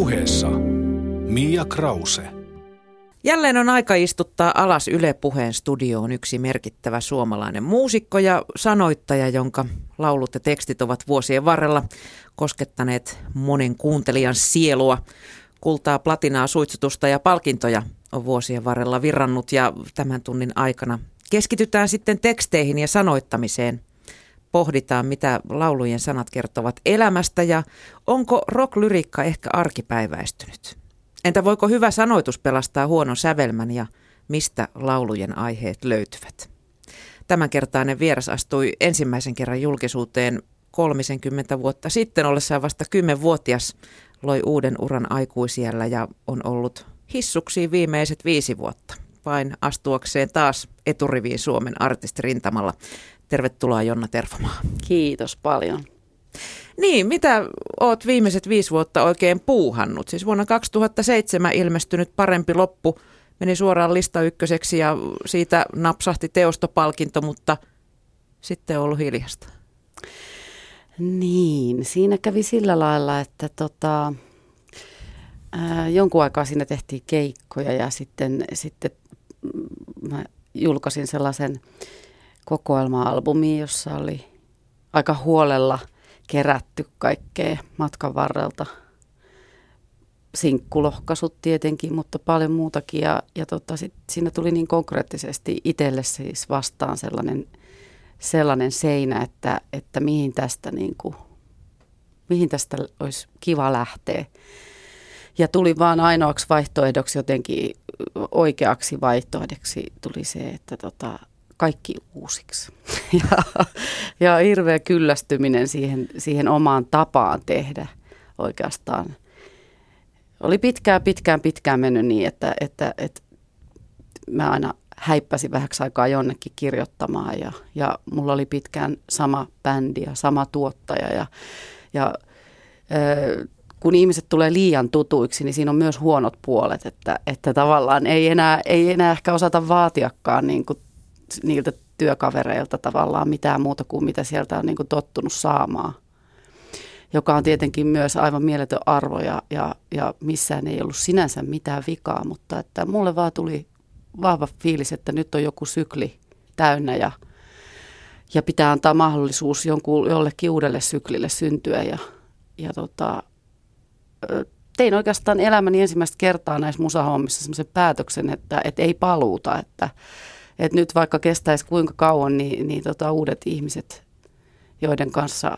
puheessa Mia Krause. Jälleen on aika istuttaa alas Yle Puheen studioon yksi merkittävä suomalainen muusikko ja sanoittaja, jonka laulut ja tekstit ovat vuosien varrella koskettaneet monen kuuntelijan sielua. Kultaa, platinaa, suitsutusta ja palkintoja on vuosien varrella virrannut ja tämän tunnin aikana keskitytään sitten teksteihin ja sanoittamiseen. Pohditaan, mitä laulujen sanat kertovat elämästä ja onko rocklyriikka ehkä arkipäiväistynyt. Entä voiko hyvä sanoitus pelastaa huonon sävelmän ja mistä laulujen aiheet löytyvät? Tämänkertainen vieras astui ensimmäisen kerran julkisuuteen 30 vuotta sitten ollessaan vasta 10-vuotias, loi uuden uran aikuisiellä ja on ollut hissuksiin viimeiset viisi vuotta, vain astuakseen taas eturiviin Suomen artistirintamalla. Tervetuloa Jonna Tervomaa. Kiitos paljon. Niin, mitä oot viimeiset viisi vuotta oikein puuhannut? Siis vuonna 2007 ilmestynyt Parempi loppu meni suoraan lista ykköseksi ja siitä napsahti teostopalkinto, mutta sitten on ollut hiljasta. Niin, siinä kävi sillä lailla, että tota, ää, jonkun aikaa siinä tehtiin keikkoja ja sitten, sitten mä julkaisin sellaisen kokoelma-albumin, jossa oli aika huolella kerätty kaikkea matkan varrelta. Sinkkulohkaisut tietenkin, mutta paljon muutakin. Ja, ja tota, sit siinä tuli niin konkreettisesti itselle siis vastaan sellainen, sellainen seinä, että, että mihin, tästä niin kuin, mihin tästä olisi kiva lähteä. Ja tuli vaan ainoaksi vaihtoehdoksi jotenkin oikeaksi vaihtoehdoksi tuli se, että tota, kaikki uusiksi. Ja, ja hirveä kyllästyminen siihen, siihen omaan tapaan tehdä oikeastaan. Oli pitkään, pitkään, pitkään mennyt niin, että, että, että mä aina häippäsin vähäksi aikaa jonnekin kirjoittamaan ja, ja mulla oli pitkään sama bändi ja sama tuottaja ja, ja kun ihmiset tulee liian tutuiksi, niin siinä on myös huonot puolet, että, että tavallaan ei enää, ei enää ehkä osata vaatiakaan niin kuin niiltä työkavereilta tavallaan mitään muuta kuin mitä sieltä on niin kuin tottunut saamaan. Joka on tietenkin myös aivan mieletön arvo ja, ja, ja missään ei ollut sinänsä mitään vikaa, mutta että mulle vaan tuli vahva fiilis, että nyt on joku sykli täynnä ja, ja pitää antaa mahdollisuus jonkun, jollekin uudelle syklille syntyä ja, ja tota, tein oikeastaan elämäni ensimmäistä kertaa näissä musahommissa semmoisen päätöksen, että, että ei paluuta, että, että nyt vaikka kestäisi kuinka kauan, niin, niin tota, uudet ihmiset, joiden kanssa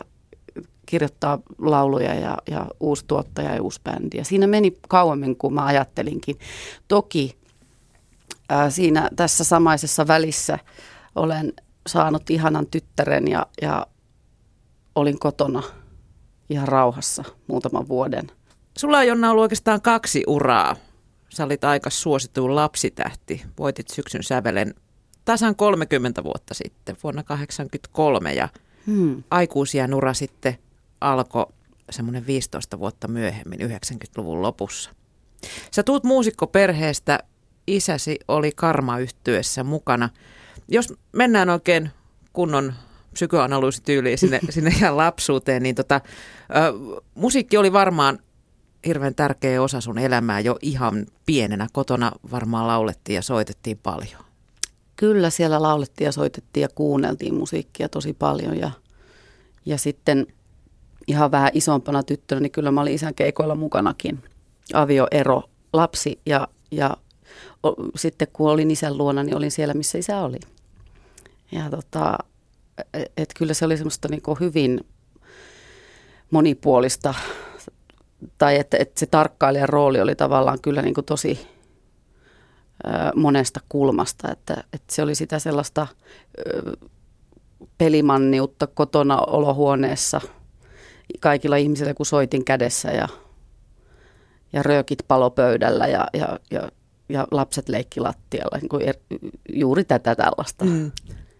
kirjoittaa lauluja ja, ja uusi tuottaja ja uusi bändi. Ja siinä meni kauemmin kuin mä ajattelinkin. Toki ää, siinä tässä samaisessa välissä olen saanut ihanan tyttären ja, ja olin kotona ihan rauhassa muutaman vuoden. Sulla on Jonna ollut oikeastaan kaksi uraa. Sä olit aika suosituin lapsitähti. Voitit syksyn sävelen tasan 30 vuotta sitten, vuonna 1983 ja hmm. aikuisia ura sitten alkoi semmoinen 15 vuotta myöhemmin, 90-luvun lopussa. Sä tuut muusikkoperheestä, isäsi oli karmayhtyessä mukana. Jos mennään oikein kunnon psykoanalyysityyliin sinne, sinne ihan lapsuuteen, niin tota, ö, musiikki oli varmaan hirveän tärkeä osa sun elämää jo ihan pienenä. Kotona varmaan laulettiin ja soitettiin paljon. Kyllä siellä laulettiin ja soitettiin ja kuunneltiin musiikkia tosi paljon ja, ja sitten ihan vähän isompana tyttönä, niin kyllä mä olin isän keikoilla mukanakin. Avioero lapsi ja, ja o, sitten kun olin isän luona, niin olin siellä, missä isä oli. Ja tota, et, et kyllä se oli semmoista niin hyvin monipuolista, tai että, että se tarkkailijan rooli oli tavallaan kyllä niin tosi monesta kulmasta, että, että se oli sitä sellaista pelimanniutta kotona olohuoneessa kaikilla ihmisillä, kun soitin kädessä ja, ja röökit palopöydällä ja, ja, ja, ja lapset leikki lattialla, niin kuin er, juuri tätä tällaista. Mm.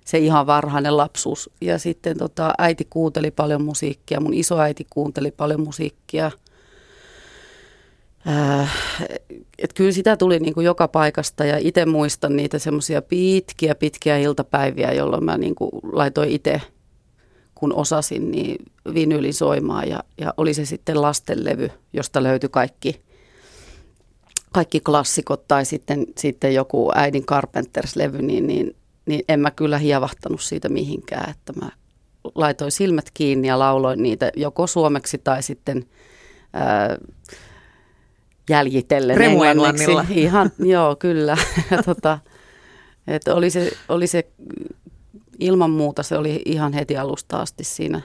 Se ihan varhainen lapsuus. Ja sitten tota, äiti kuunteli paljon musiikkia, mun isoäiti kuunteli paljon musiikkia – Äh, et kyllä sitä tuli niin kuin joka paikasta ja itse muistan niitä semmoisia pitkiä, pitkiä iltapäiviä, jolloin mä niin kuin laitoin itse kun osasin, niin vinylin soimaan ja, ja oli se sitten lastenlevy, josta löytyi kaikki, kaikki klassikot tai sitten, sitten joku äidin Carpenters-levy, niin, niin, niin en mä kyllä hievahtanut siitä mihinkään, että mä laitoin silmät kiinni ja lauloin niitä joko suomeksi tai sitten ää, jäljitellen englanniksi. Ihan, joo, kyllä. ja tota, että oli, se, oli se ilman muuta, se oli ihan heti alusta asti siinä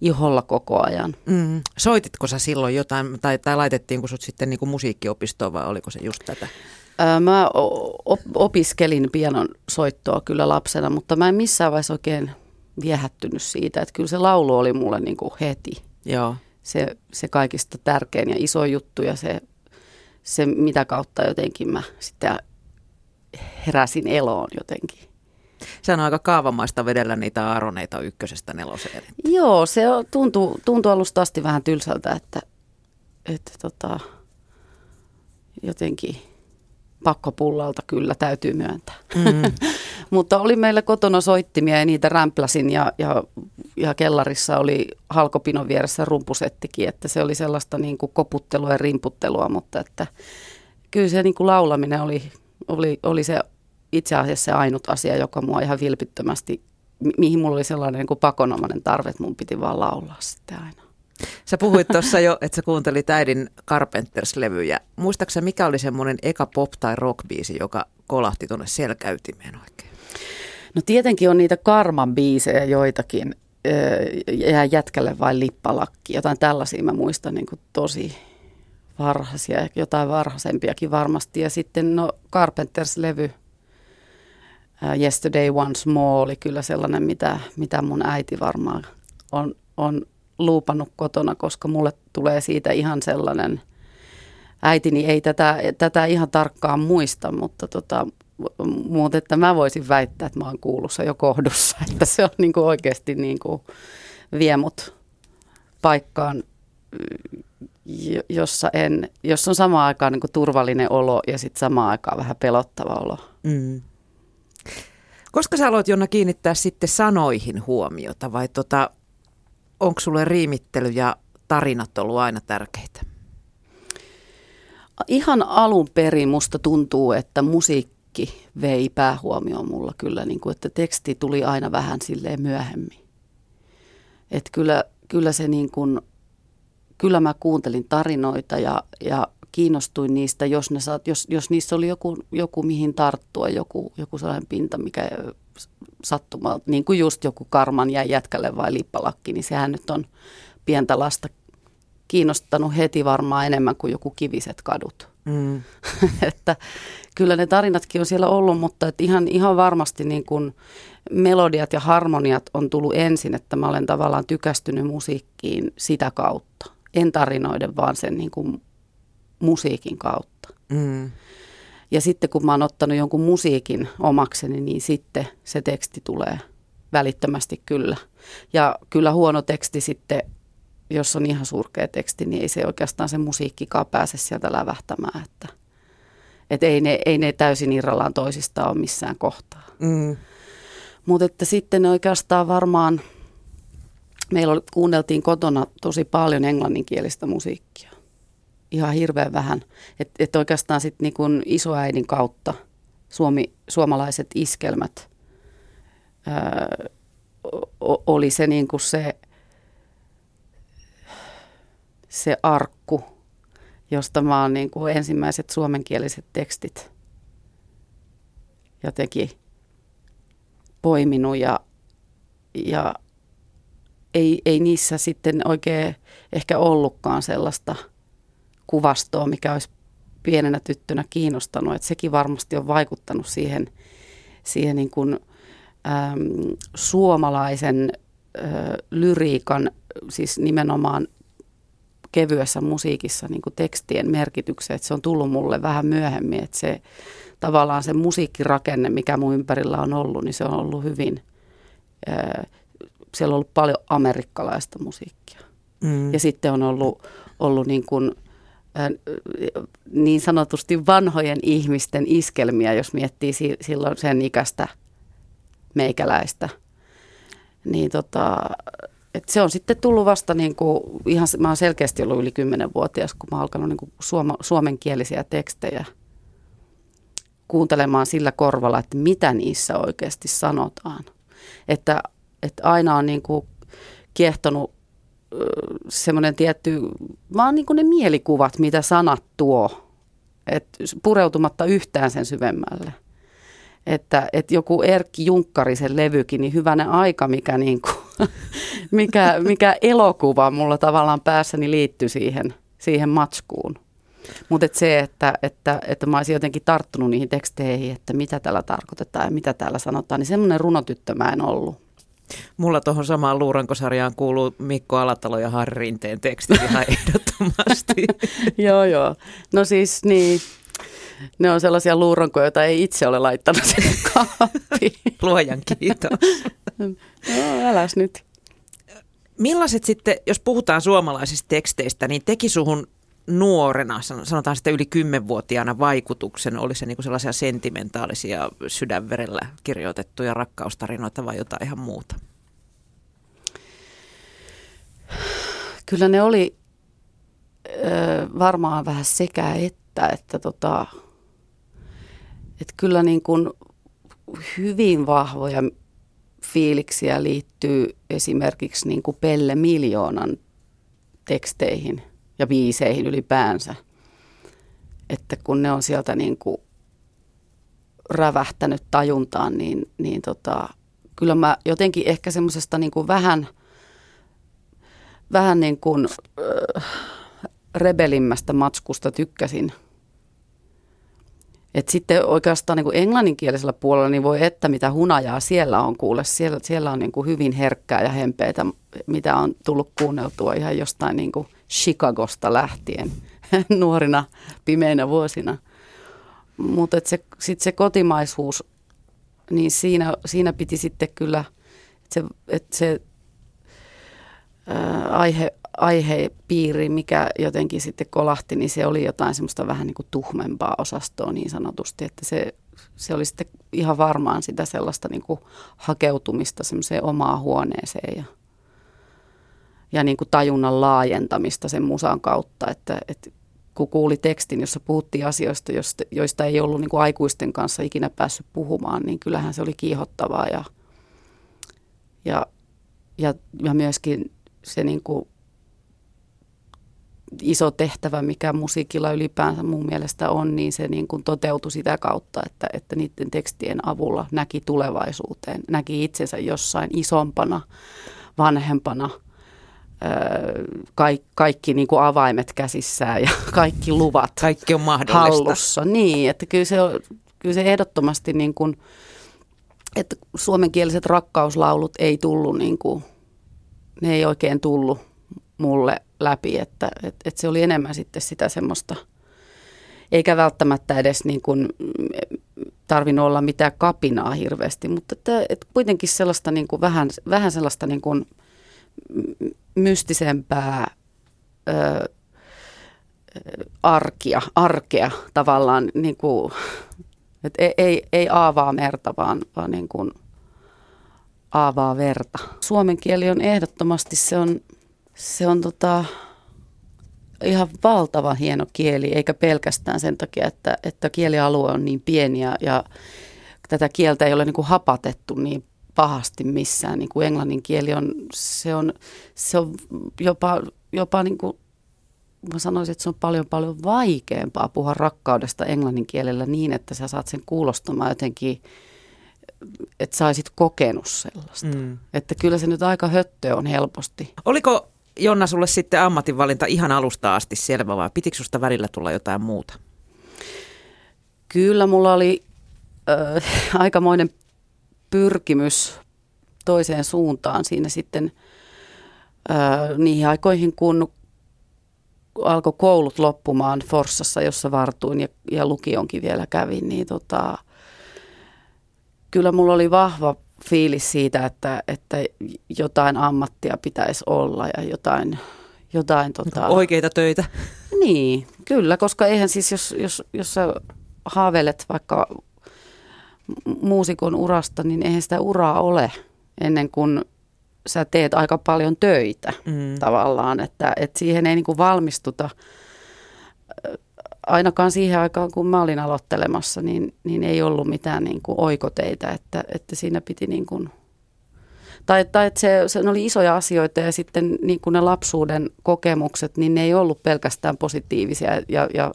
iholla koko ajan. Mm. Soititko sä silloin jotain, tai, tai laitettiinko sut sitten niin kuin musiikkiopistoon vai oliko se just tätä? Ää, mä opiskelin pianon soittoa kyllä lapsena, mutta mä en missään vaiheessa oikein viehättynyt siitä, että kyllä se laulu oli mulle niin kuin heti. Joo. Se, se kaikista tärkein ja iso juttu ja se, se mitä kautta jotenkin mä sitten heräsin eloon jotenkin. Se on aika kaavamaista vedellä niitä aaroneita ykkösestä neloseen. Joo, se tuntuu, tuntuu alusta asti vähän tylsältä, että, että tota, jotenkin pakkopullalta kyllä täytyy myöntää. Mm. Mutta oli meillä kotona soittimia ja niitä rämpläsin ja, ja, ja kellarissa oli halkopinon vieressä rumpusettikin, että se oli sellaista niin kuin koputtelua ja rimputtelua, mutta että kyllä se niin kuin laulaminen oli, oli, oli se itse asiassa se ainut asia, joka mua ihan vilpittömästi, mi- mihin mulla oli sellainen niin kuin pakonomainen tarve, että mun piti vaan laulaa sitten aina. Sä puhuit tuossa jo, että sä kuuntelit äidin Carpenters-levyjä. Muistaaksä mikä oli semmoinen eka pop- tai rockbiisi, joka kolahti tuonne selkäytimeen oikein? No tietenkin on niitä Karman biisejä joitakin. Jää jätkälle vai lippalakki. Jotain tällaisia mä muistan niin kuin tosi varhaisia, jotain varhaisempiakin varmasti. Ja sitten no Carpenters-levy, Yesterday Once More oli kyllä sellainen, mitä, mitä mun äiti varmaan on, on luupannut kotona, koska mulle tulee siitä ihan sellainen, äitini ei tätä, tätä ihan tarkkaan muista, mutta tota, mutta että mä voisin väittää, että mä oon kuulussa jo kohdussa, että se on niin kuin oikeasti niin kuin vie mut paikkaan, jossa, en, jossa on samaan aikaan niin kuin turvallinen olo ja sitten samaan aikaan vähän pelottava olo. Mm. Koska sä aloit Jonna kiinnittää sitten sanoihin huomiota vai tota, onko sulle riimittely ja tarinat ollut aina tärkeitä? Ihan alun perin musta tuntuu, että musiikki vei päähuomioon mulla kyllä, niin kuin, että teksti tuli aina vähän silleen myöhemmin. Että kyllä, kyllä se niin kuin, kyllä mä kuuntelin tarinoita ja, ja kiinnostuin niistä, jos, ne saat, jos, jos niissä oli joku, joku mihin tarttua, joku, joku sellainen pinta, mikä sattumalta, niin kuin just joku karman jäi jätkälle vai lippalakki, niin sehän nyt on pientä lasta kiinnostanut heti varmaan enemmän kuin joku kiviset kadut. Mm. että kyllä ne tarinatkin on siellä ollut, mutta että ihan, ihan varmasti niin kuin melodiat ja harmoniat on tullut ensin, että mä olen tavallaan tykästynyt musiikkiin sitä kautta. En tarinoiden, vaan sen niin kuin musiikin kautta. Mm. Ja sitten kun mä oon ottanut jonkun musiikin omakseni, niin sitten se teksti tulee välittömästi kyllä. Ja kyllä huono teksti sitten, jos on ihan surkea teksti, niin ei se oikeastaan se musiikkikaan pääse sieltä lävähtämään. Että, että ei, ne, ei ne täysin irrallaan toisistaan ole missään kohtaa. Mm. Mutta että sitten oikeastaan varmaan, meillä oli, kuunneltiin kotona tosi paljon englanninkielistä musiikkia ihan hirveän vähän. Että et oikeastaan sitten niin isoäidin kautta suomi, suomalaiset iskelmät ää, oli se, niin kuin se, se arkku, josta mä oon niin kuin ensimmäiset suomenkieliset tekstit jotenkin poiminut ja, ja ei, ei niissä sitten oikein ehkä ollutkaan sellaista – kuvastoa, mikä olisi pienenä tyttönä kiinnostanut. Että sekin varmasti on vaikuttanut siihen, siihen niin kuin, äm, suomalaisen ä, lyriikan, siis nimenomaan kevyessä musiikissa niin kuin tekstien merkitykseen, että se on tullut mulle vähän myöhemmin, että se tavallaan se musiikkirakenne, mikä mun ympärillä on ollut, niin se on ollut hyvin, ää, siellä on ollut paljon amerikkalaista musiikkia. Mm. Ja sitten on ollut, ollut niin kuin, niin sanotusti vanhojen ihmisten iskelmiä, jos miettii silloin sen ikäistä meikäläistä. niin tota, et se on sitten tullut vasta niin kuin, ihan, mä oon selkeästi ollut yli 10-vuotias, kun mä oon alkanut niin kuin suoma, suomenkielisiä tekstejä kuuntelemaan sillä korvalla, että mitä niissä oikeasti sanotaan. Että, että aina on niin kuin kiehtonut semmoinen tietty, vaan niin kuin ne mielikuvat, mitä sanat tuo, että pureutumatta yhtään sen syvemmälle. Että, että joku Erkki Junkkarisen levykin, niin hyvänen aika, mikä, niin kuin, mikä, mikä elokuva mulla tavallaan päässäni liittyy siihen, siihen matskuun. Mutta et se, että, että, että mä olisin jotenkin tarttunut niihin teksteihin, että mitä täällä tarkoitetaan ja mitä täällä sanotaan, niin semmoinen runotyttö mä en ollut. Mulla tuohon samaan luurankosarjaan kuuluu Mikko Alatalo ja Harri Rinteen tekstit ihan ehdottomasti. joo, joo. No siis niin, ne on sellaisia luurankoja, joita ei itse ole laittanut sinne kaappiin. Luojan kiitos. no, äläs nyt. Millaiset sitten, jos puhutaan suomalaisista teksteistä, niin teki suhun nuorena, sanotaan sitten yli kymmenvuotiaana vaikutuksen, oli se niinku sellaisia sentimentaalisia sydänverellä kirjoitettuja rakkaustarinoita vai jotain ihan muuta? Kyllä ne oli ö, varmaan vähän sekä että, että tota, että kyllä niin kuin hyvin vahvoja fiiliksiä liittyy esimerkiksi niin kuin Pelle Miljoonan teksteihin – ja biiseihin ylipäänsä. Että kun ne on sieltä niin kuin rävähtänyt tajuntaan, niin, niin tota, kyllä mä jotenkin ehkä semmoisesta niin kuin vähän, vähän niin kuin äh, rebelimmästä matskusta tykkäsin. Et sitten oikeastaan niin kuin englanninkielisellä puolella niin voi että mitä hunajaa siellä on kuule. Siellä, siellä on niin kuin hyvin herkkää ja hempeitä, mitä on tullut kuunneltua ihan jostain niin kuin – Chicagosta lähtien nuorina pimeinä vuosina. Mutta se, sitten se kotimaisuus, niin siinä, siinä piti sitten kyllä, että se, et se ää, aihe, aihepiiri, mikä jotenkin sitten kolahti, niin se oli jotain semmoista vähän niin kuin tuhmempaa osastoa niin sanotusti, että se, se oli sitten ihan varmaan sitä sellaista niin kuin hakeutumista semmoiseen omaan huoneeseen ja – ja niin kuin tajunnan laajentamista sen musan kautta, että, että kun kuuli tekstin, jossa puhuttiin asioista, joista, joista ei ollut niin kuin aikuisten kanssa ikinä päässyt puhumaan, niin kyllähän se oli kiihottavaa ja, ja, ja, ja myöskin se niin kuin iso tehtävä, mikä musiikilla ylipäänsä mun mielestä on, niin se niin kuin toteutui sitä kautta, että, että niiden tekstien avulla näki tulevaisuuteen, näki itsensä jossain isompana, vanhempana – kaikki, kaikki niin kuin avaimet käsissään ja kaikki luvat kaikki on mahdollista. hallussa. Niin, että kyllä se, on, kyllä se ehdottomasti niin kuin, että suomenkieliset rakkauslaulut ei tullut niin kuin, ne ei oikein tullut mulle läpi, että, että, että se oli enemmän sitten sitä semmoista, eikä välttämättä edes niin kuin tarvinnut olla mitään kapinaa hirveästi, mutta että, että kuitenkin sellaista niin kuin vähän, vähän sellaista niin kuin mystisempää ö, arkia, arkea tavallaan, niin kuin, että ei, ei, ei aavaa merta, vaan, vaan niin kuin aavaa verta. Suomen kieli on ehdottomasti, se on, se on tota, ihan valtavan hieno kieli, eikä pelkästään sen takia, että, että kielialue on niin pieni ja, ja tätä kieltä ei ole niin kuin hapatettu niin pahasti missään. Niin kuin englannin kieli on, se on, se on jopa, jopa niin kuin, mä sanoisin, että se on paljon paljon vaikeampaa puhua rakkaudesta englannin kielellä niin, että sä saat sen kuulostamaan jotenkin, että saisit kokenut sellaista. Mm. Että kyllä se nyt aika höttö on helposti. Oliko Jonna sulle sitten ammatinvalinta ihan alusta asti selvä vai pitikö susta välillä tulla jotain muuta? Kyllä mulla oli äh, aikamoinen pyrkimys toiseen suuntaan siinä sitten ää, niihin aikoihin, kun alkoi koulut loppumaan Forssassa, jossa vartuin ja, ja lukionkin vielä kävin, niin tota, kyllä mulla oli vahva fiilis siitä, että, että jotain ammattia pitäisi olla ja jotain... jotain tota... Oikeita töitä. Niin, kyllä, koska eihän siis, jos, jos, jos sä haaveilet vaikka muusikon urasta, niin eihän sitä uraa ole ennen kuin sä teet aika paljon töitä mm. tavallaan, että, että siihen ei niin kuin valmistuta ainakaan siihen aikaan, kun mä olin aloittelemassa, niin, niin ei ollut mitään niin kuin oikoteitä, että, että siinä piti niin kuin tai, tai että se, se oli isoja asioita ja sitten niin kuin ne lapsuuden kokemukset, niin ne ei ollut pelkästään positiivisia ja, ja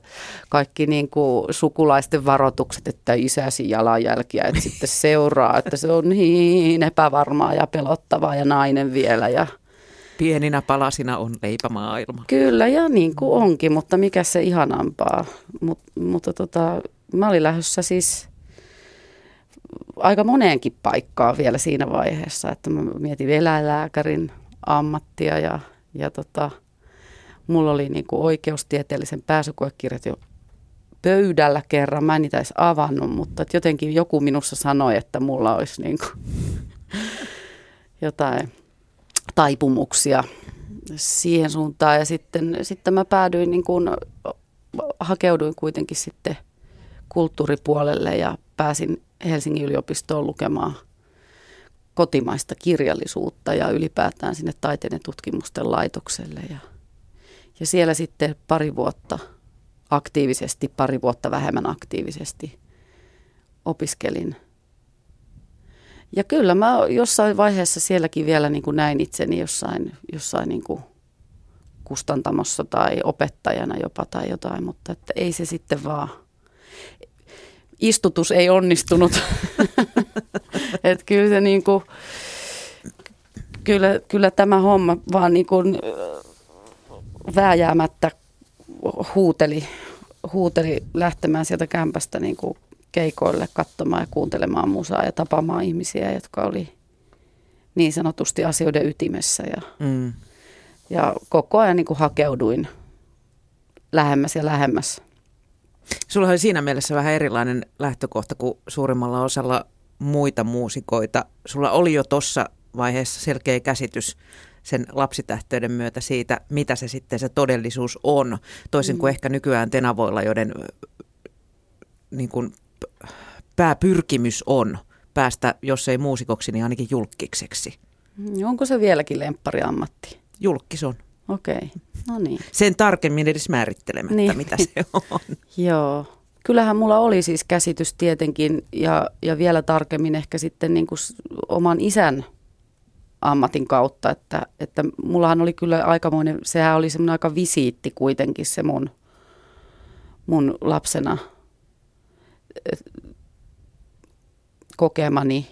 kaikki niin kuin sukulaisten varoitukset, että isäsi jalanjälkiä, että sitten seuraa, että se on niin epävarmaa ja pelottavaa ja nainen vielä ja Pieninä palasina on leipämaailma. Kyllä, ja niin kuin onkin, mutta mikä se ihanampaa. Mut, mutta tota, mä olin lähdössä siis aika moneenkin paikkaan vielä siinä vaiheessa, että mä mietin eläinlääkärin ammattia ja, ja tota, mulla oli niin kuin oikeustieteellisen pääsykoekirjat jo pöydällä kerran. Mä en niitä edes avannut, mutta jotenkin joku minussa sanoi, että mulla olisi niin kuin jotain taipumuksia siihen suuntaan. Ja sitten, sitten mä päädyin, niin kuin, hakeuduin kuitenkin sitten kulttuuripuolelle ja pääsin Helsingin yliopistoon lukemaan kotimaista kirjallisuutta ja ylipäätään sinne taiteiden tutkimusten laitokselle. Ja, ja siellä sitten pari vuotta aktiivisesti, pari vuotta vähemmän aktiivisesti opiskelin. Ja kyllä mä jossain vaiheessa sielläkin vielä niin kuin näin itseni jossain, jossain niin kuin kustantamossa tai opettajana jopa tai jotain, mutta että ei se sitten vaan istutus ei onnistunut. Et kyllä se niin kuin, kyllä, kyllä tämä homma vaan niin kuin vääjäämättä huuteli, huuteli lähtemään sieltä kämpästä niin kuin keikoille katsomaan ja kuuntelemaan musaa ja tapaamaan ihmisiä, jotka oli niin sanotusti asioiden ytimessä. Ja, mm. ja koko ajan niin kuin hakeuduin lähemmäs ja lähemmäs Sulla oli siinä mielessä vähän erilainen lähtökohta kuin suurimmalla osalla muita muusikoita. Sulla oli jo tuossa vaiheessa selkeä käsitys sen lapsitähteyden myötä siitä, mitä se sitten se todellisuus on, toisin kuin mm. ehkä nykyään tenavoilla, joiden niin kuin, pääpyrkimys on päästä, jos ei muusikoksi, niin ainakin julkikseksi. Onko se vieläkin lemppariammatti? Julkis on. Okei, okay. No niin. Sen tarkemmin edes määrittelemättä, niin. mitä se on. Joo. Kyllähän mulla oli siis käsitys tietenkin ja, ja vielä tarkemmin ehkä sitten niin kuin oman isän ammatin kautta, että, että mullahan oli kyllä aikamoinen, sehän oli semmoinen aika visiitti kuitenkin se mun, mun lapsena kokemani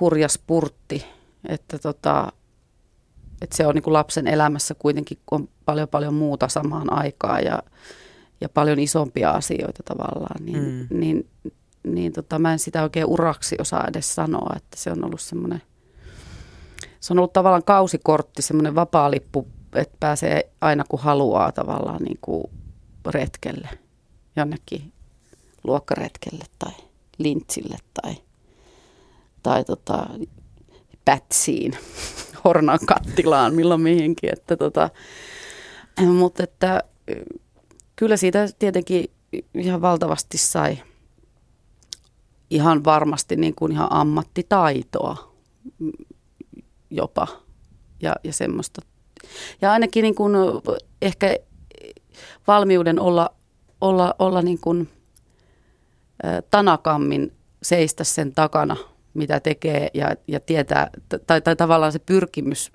hurja spurtti, että tota, että se on niin kuin lapsen elämässä kuitenkin on paljon paljon muuta samaan aikaan ja, ja paljon isompia asioita tavallaan, niin, mm. niin, niin tota, mä en sitä oikein uraksi osaa edes sanoa, että se on ollut semmoinen, se on ollut tavallaan kausikortti, semmoinen vapaa-lippu, että pääsee aina kun haluaa tavallaan niin kuin retkelle, jonnekin luokkaretkelle tai lintsille tai, tai tota, pätsiin. Hornan kattilaan milloin mihinkin. Että tota, mutta että kyllä siitä tietenkin ihan valtavasti sai ihan varmasti niin kuin ihan ammattitaitoa jopa ja, ja semmoista. Ja ainakin niin kuin ehkä valmiuden olla, olla, olla niin kuin tanakammin seistä sen takana – mitä tekee ja, ja tietää, tai, tai tavallaan se pyrkimys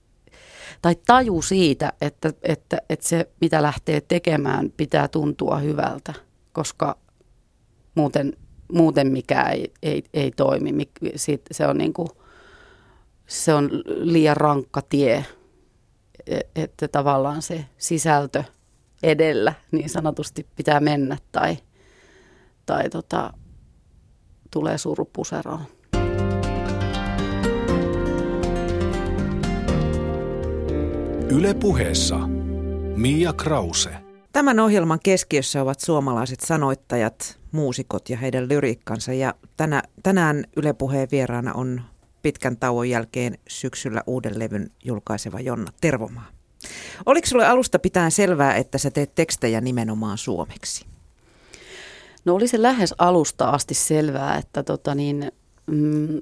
tai taju siitä, että, että, että se mitä lähtee tekemään pitää tuntua hyvältä, koska muuten, muuten mikään ei, ei, ei toimi. Se on, niin kuin, se on liian rankka tie, e, että tavallaan se sisältö edellä niin sanotusti pitää mennä tai, tai tota, tulee surupuseroon. Yle puheessa Mia Krause. Tämän ohjelman keskiössä ovat suomalaiset sanoittajat, muusikot ja heidän lyriikkansa. Ja tänä, tänään Yle puheen vieraana on pitkän tauon jälkeen syksyllä uuden levyn julkaiseva Jonna Tervomaa. Oliko sinulle alusta pitäen selvää, että sä teet tekstejä nimenomaan suomeksi? No oli se lähes alusta asti selvää, että tota niin, mm,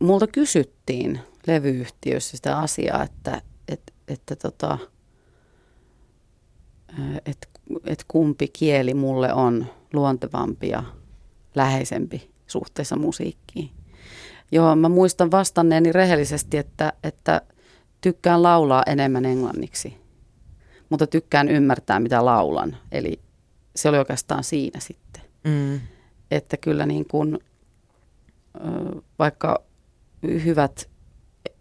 multa kysyttiin levyyhtiössä sitä asiaa, että, että, tota, että, että kumpi kieli mulle on luontevampi ja läheisempi suhteessa musiikkiin. Joo, mä muistan vastanneeni rehellisesti, että, että tykkään laulaa enemmän englanniksi, mutta tykkään ymmärtää, mitä laulan. Eli se oli oikeastaan siinä sitten. Mm. Että kyllä niin kuin, vaikka hyvät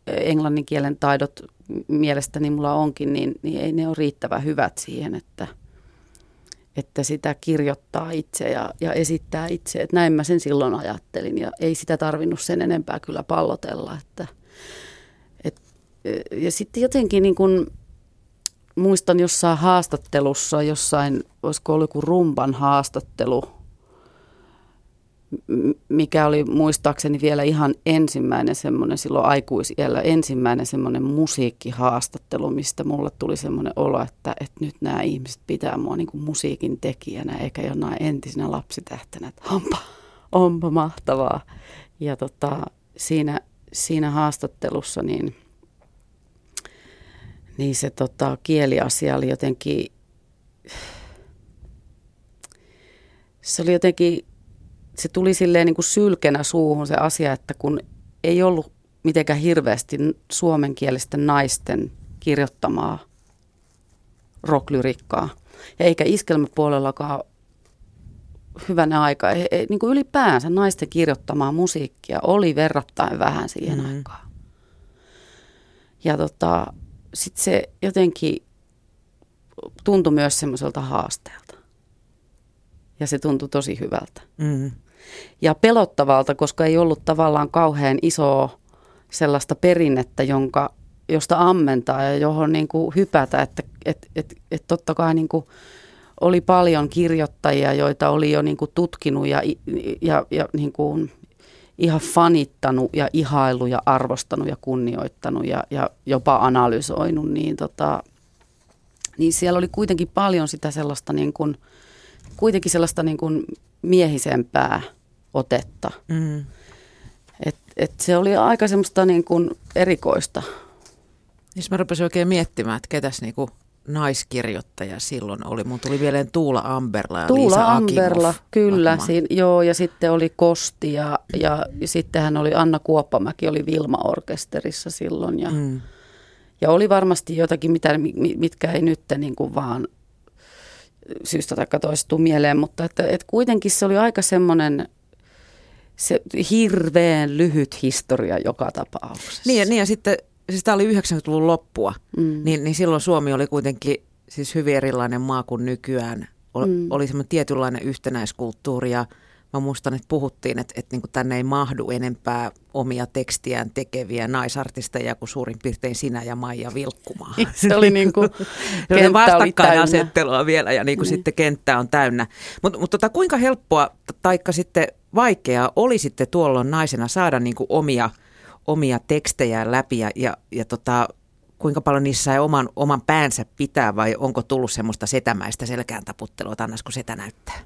englannin kielen taidot mielestäni mulla onkin, niin, niin ei ne ole riittävän hyvät siihen, että, että sitä kirjoittaa itse ja, ja esittää itse. Että näin mä sen silloin ajattelin ja ei sitä tarvinnut sen enempää kyllä pallotella. Että, et, ja sitten jotenkin niin kun, muistan jossain haastattelussa, jossain, olisiko ollut joku rumban haastattelu – mikä oli muistaakseni vielä ihan ensimmäinen semmoinen silloin aikuisiellä, ensimmäinen semmoinen musiikkihaastattelu, mistä mulle tuli semmoinen olo, että, että nyt nämä ihmiset pitää mua niin kuin musiikin tekijänä eikä jonain entisenä lapsitähtenä, että onpa, onpa mahtavaa. Ja tota, siinä, siinä haastattelussa niin, niin se tota, kieliasia oli jotenkin, se oli jotenkin se tuli silleen niin kuin sylkenä suuhun se asia, että kun ei ollut mitenkään hirveästi suomenkielisten naisten kirjoittamaa rocklyrikkaa. Ja eikä iskelmäpuolellakaan hyvänä aika, ei, ei, niin kuin ylipäänsä naisten kirjoittamaa musiikkia oli verrattain vähän siihen mm. aikaan. Ja tota, sitten se jotenkin tuntui myös semmoiselta haasteelta. Ja se tuntui tosi hyvältä. Mm ja pelottavalta, koska ei ollut tavallaan kauhean isoa sellaista perinnettä, jonka, josta ammentaa ja johon niin kuin hypätä, että et, et, et totta kai niin kuin oli paljon kirjoittajia, joita oli jo niin kuin tutkinut ja, ja, ja niin kuin ihan fanittanut ja ihailu ja arvostanut ja kunnioittanut ja, ja jopa analysoinut, niin, tota, niin siellä oli kuitenkin paljon sitä sellaista niin kuin, kuitenkin sellaista niin kuin miehisempää otetta. Mm. Et, et se oli aika semmoista niin kuin erikoista. Siis mä rupesin oikein miettimään, että ketäs niin kuin naiskirjoittaja silloin oli. Mun tuli vielä Tuula Amberla ja Tuula Liisa Amberla, kyllä. Siinä, joo, ja sitten oli Kosti ja, ja sittenhän oli Anna Kuoppamäki, oli Vilma-orkesterissa silloin. Ja, mm. ja oli varmasti jotakin, mitä, mitkä ei nyt niin kuin vaan syystä tai toista mieleen, mutta että, että kuitenkin se oli aika semmoinen se hirveän lyhyt historia joka tapauksessa. Niin ja, niin ja sitten, siis tämä oli 90-luvun loppua, mm. niin, niin silloin Suomi oli kuitenkin siis hyvin erilainen maa kuin nykyään. Oli, mm. oli semmoinen tietynlainen yhtenäiskulttuuri ja mä muistan, että puhuttiin, että, että niin kuin tänne ei mahdu enempää omia tekstiään tekeviä naisartisteja kuin suurin piirtein sinä ja Maija Vilkkumaa. Se oli niin kuin vastakkainasettelua vielä ja niin kuin mm. sitten kenttä on täynnä. Mutta mut tota, kuinka helppoa, taikka sitten vaikeaa oli sitten tuolloin naisena saada niin kuin omia, omia tekstejä läpi ja, ja, ja tota, kuinka paljon niissä sai oman, oman päänsä pitää vai onko tullut semmoista setämäistä selkään taputtelua, Annas, kun setä näyttää?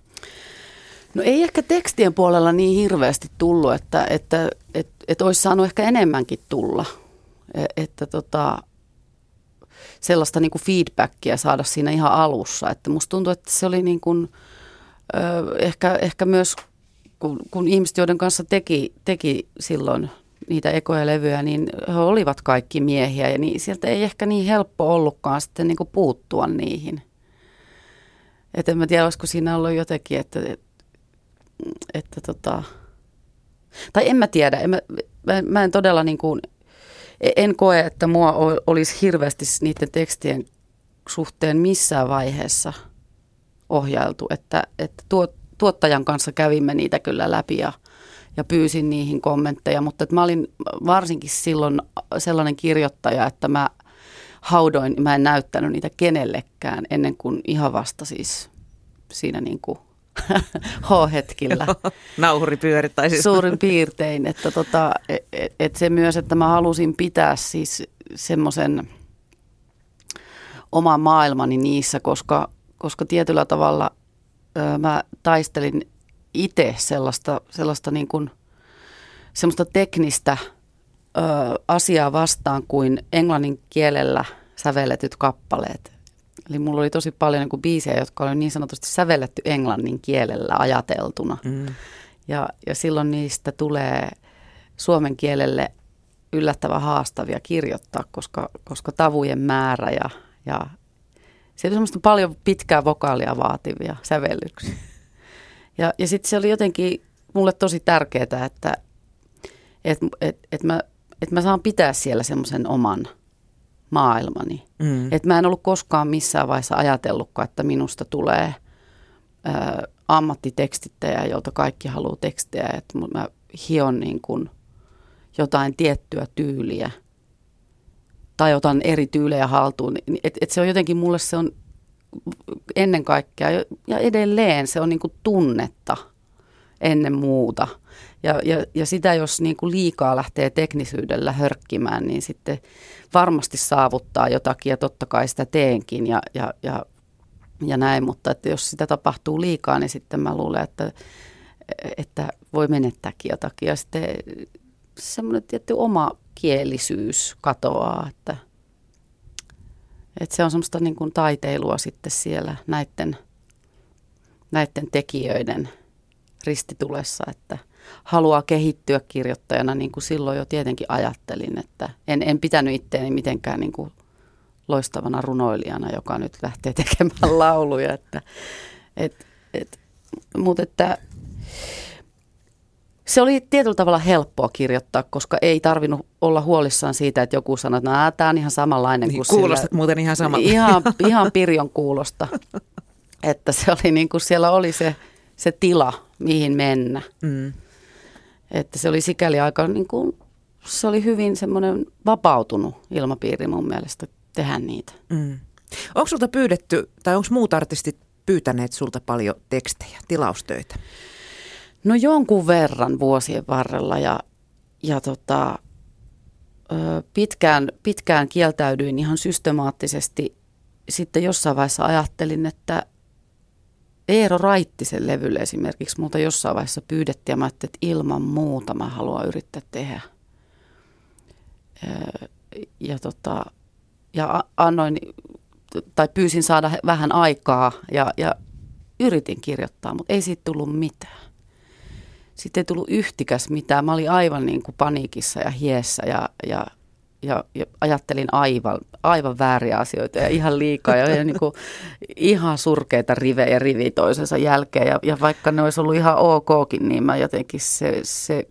No ei ehkä tekstien puolella niin hirveästi tullut, että, että et, et olisi saanut ehkä enemmänkin tulla. E, että tota, sellaista niin kuin feedbackia saada siinä ihan alussa. Että musta tuntuu, että se oli niin kuin, ehkä, ehkä myös, kun, kun ihmiset, joiden kanssa teki, teki silloin niitä ekoja levyjä, niin he olivat kaikki miehiä ja niin, sieltä ei ehkä niin helppo ollutkaan sitten niin kuin puuttua niihin. Että en mä tiedä, olisiko siinä ollut jotenkin, että, että tota, tai en mä tiedä, en mä, mä, mä en todella niin kuin, en koe, että mua olisi hirveästi niiden tekstien suhteen missään vaiheessa ohjailtu, että, että tuot, tuottajan kanssa kävimme niitä kyllä läpi ja, ja pyysin niihin kommentteja, mutta että mä olin varsinkin silloin sellainen kirjoittaja, että mä haudoin, mä en näyttänyt niitä kenellekään ennen kuin ihan vasta siis siinä niin kuin H-hetkillä. Nauhuri pyörittäisi. Suurin piirtein, että tota, et, e, et se myös, että mä halusin pitää siis semmoisen oman maailmani niissä, koska, koska tietyllä tavalla ö, mä taistelin itse sellaista, sellaista niin kuin, semmoista teknistä ö, asiaa vastaan kuin englannin kielellä sävelletyt kappaleet. Eli mulla oli tosi paljon niin biisejä, jotka oli niin sanotusti sävelletty englannin kielellä ajateltuna. Mm. Ja, ja silloin niistä tulee suomen kielelle yllättävän haastavia kirjoittaa, koska, koska tavujen määrä ja, ja se oli semmoista paljon pitkää vokaalia vaativia sävellyksiä. Ja, ja sitten se oli jotenkin mulle tosi tärkeää, että et, et, et mä, et mä saan pitää siellä semmoisen oman maailmani. Mm. Että mä en ollut koskaan missään vaiheessa ajatellutkaan, että minusta tulee ä, ammattitekstittäjä, jolta kaikki haluaa tekstejä. Että mä hion niin kuin jotain tiettyä tyyliä tai otan eri tyylejä haltuun. Et, et se on jotenkin mulle se on ennen kaikkea ja edelleen se on niin kuin tunnetta ennen muuta. Ja, ja, ja sitä jos niin kuin liikaa lähtee teknisyydellä hörkkimään, niin sitten varmasti saavuttaa jotakin ja totta kai sitä teenkin ja, ja, ja, ja näin. Mutta että jos sitä tapahtuu liikaa, niin sitten mä luulen, että, että voi menettääkin jotakin. Ja sitten semmoinen tietty oma kielisyys katoaa, että, että se on semmoista niin kuin taiteilua sitten siellä näiden, näiden tekijöiden ristitulessa, että haluaa kehittyä kirjoittajana, niin kuin silloin jo tietenkin ajattelin, että en, en pitänyt itteeni mitenkään niin kuin loistavana runoilijana, joka nyt lähtee tekemään lauluja, että, et, et, mutta että se oli tietyllä tavalla helppoa kirjoittaa, koska ei tarvinnut olla huolissaan siitä, että joku sanoi, että tämä on ihan samanlainen niin, kuin Kuulostat sillä. muuten ihan samalta. Ihan, ihan pirjon kuulosta. että se oli niin kuin siellä oli se, se tila, mihin mennä. Mm. Että se oli sikäli aika niin kuin, se oli hyvin semmoinen vapautunut ilmapiiri mun mielestä tehdä niitä. Mm. Onko sulta pyydetty, tai onko muut artistit pyytäneet sulta paljon tekstejä, tilaustöitä? No jonkun verran vuosien varrella ja, ja tota, pitkään, pitkään kieltäydyin ihan systemaattisesti. Sitten jossain vaiheessa ajattelin, että Eero Raittisen levylle esimerkiksi muuta jossain vaiheessa pyydettiin ja mä että ilman muuta mä haluan yrittää tehdä. Ja, tota, ja annoin, tai pyysin saada vähän aikaa ja, ja yritin kirjoittaa, mutta ei siitä tullut mitään sitten ei tullut yhtikäs mitään. Mä olin aivan niin kuin paniikissa ja hiessä ja, ja, ja, ja ajattelin aivan, aivan vääriä asioita ja ihan liikaa ja, ja niin kuin, ihan surkeita rivejä rivi toisensa jälkeen. Ja, ja vaikka ne olisi ollut ihan okkin, niin mä jotenkin se, se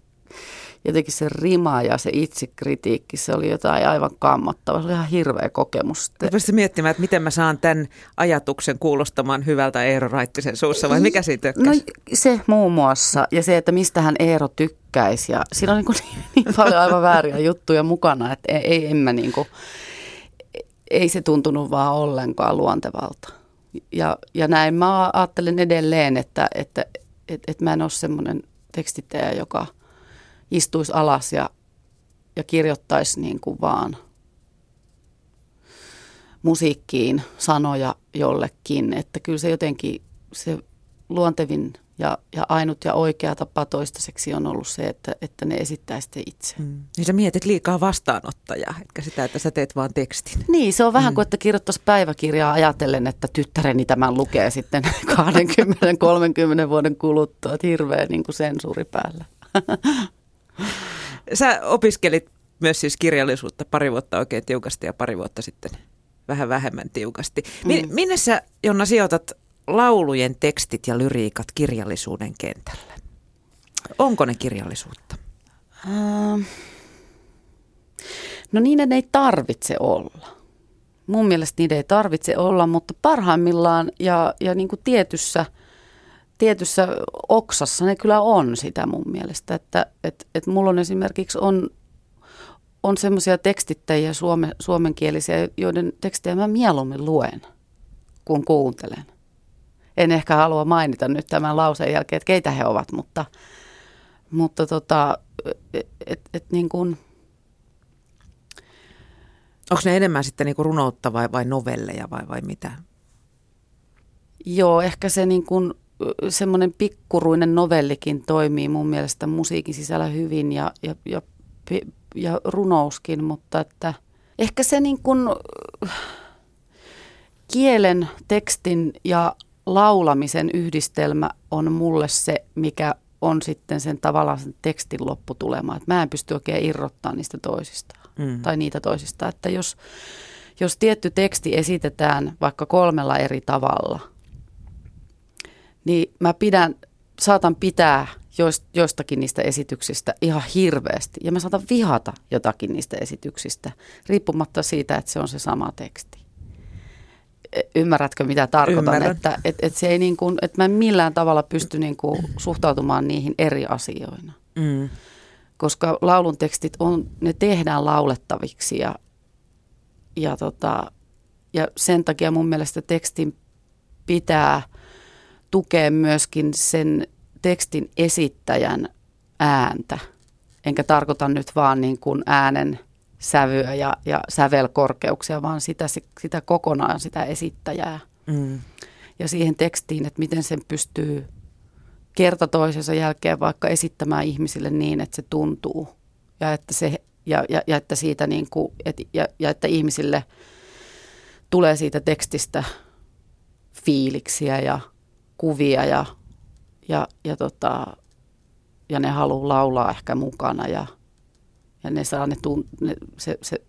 jotenkin se rima ja se itsekritiikki, se oli jotain aivan kammottavaa. Se oli ihan hirveä kokemus. Rupesit miettimään, että miten mä saan tämän ajatuksen kuulostamaan hyvältä Eero Raittisen suussa vai mikä siitä No se muun muassa ja se, että mistä hän Eero tykkäisi ja siinä on niin, kuin niin paljon aivan vääriä juttuja mukana, että ei, ei, en mä niin kuin, ei se tuntunut vaan ollenkaan luontevalta. Ja, ja näin mä ajattelen edelleen, että, että, että, että, että mä en ole semmoinen tekstittäjä, joka – istuisi alas ja, ja kirjoittaisi niin kuin vaan musiikkiin sanoja jollekin. Että kyllä se jotenkin se luontevin ja, ja ainut ja oikea tapa toistaiseksi on ollut se, että, että ne esittää sitten itse. Mm. Niin sä mietit liikaa vastaanottajaa, etkä sitä, että sä teet vaan tekstin. Niin, se on vähän mm. kuin, että kirjoittaisi päiväkirjaa ajatellen, että tyttäreni tämän lukee sitten 20-30 vuoden kuluttua, että hirveä niin kuin sensuuri päällä. Sä opiskelit myös siis kirjallisuutta pari vuotta oikein tiukasti ja pari vuotta sitten vähän vähemmän tiukasti. Mm. Minne sä, Jonna, sijoitat laulujen tekstit ja lyriikat kirjallisuuden kentälle? Onko ne kirjallisuutta? Uh, no niiden ei tarvitse olla. Mun mielestä niiden ei tarvitse olla, mutta parhaimmillaan ja, ja niin kuin tietyssä – tietyssä oksassa ne kyllä on sitä mun mielestä. Että et, et mulla on esimerkiksi on, on semmoisia tekstittäjiä suome, suomenkielisiä, joiden tekstejä mä mieluummin luen, kun kuuntelen. En ehkä halua mainita nyt tämän lauseen jälkeen, että keitä he ovat, mutta, mutta tota, et, et, et niin kuin... Onko ne enemmän sitten niin kuin runoutta vai, vai novelleja vai, vai mitä? Joo, ehkä se niin kuin semmoinen pikkuruinen novellikin toimii mun mielestä musiikin sisällä hyvin ja, ja, ja ja runouskin, mutta että ehkä se niin kuin kielen, tekstin ja laulamisen yhdistelmä on mulle se, mikä on sitten sen tavallaan sen tekstin lopputulema. Että mä en pysty oikein irrottaa niistä toisistaan mm. tai niitä toisista. Että jos, jos tietty teksti esitetään vaikka kolmella eri tavalla, niin mä pidän, saatan pitää joistakin niistä esityksistä ihan hirveästi. Ja mä saatan vihata jotakin niistä esityksistä, riippumatta siitä, että se on se sama teksti. E, ymmärrätkö, mitä tarkoitan? Ymmärrän. Että, että, että, se ei niin kuin, että mä en millään tavalla pysty niin kuin suhtautumaan niihin eri asioina. Mm. Koska laulun tekstit on, ne tehdään laulettaviksi ja, ja, tota, ja sen takia mun mielestä tekstin pitää tukea myöskin sen tekstin esittäjän ääntä. Enkä tarkoita nyt vaan niin kuin äänen sävyä ja, ja sävelkorkeuksia, vaan sitä, sitä kokonaan, sitä esittäjää. Mm. Ja siihen tekstiin, että miten sen pystyy kerta toisensa jälkeen vaikka esittämään ihmisille niin, että se tuntuu. Ja että, se, ja, ja, ja että, siitä niin kuin, et, ja, ja että ihmisille tulee siitä tekstistä fiiliksiä ja kuvia ja ja, ja, tota, ja ne haluaa laulaa ehkä mukana ja, ja ne saa ne, tun, ne se, se,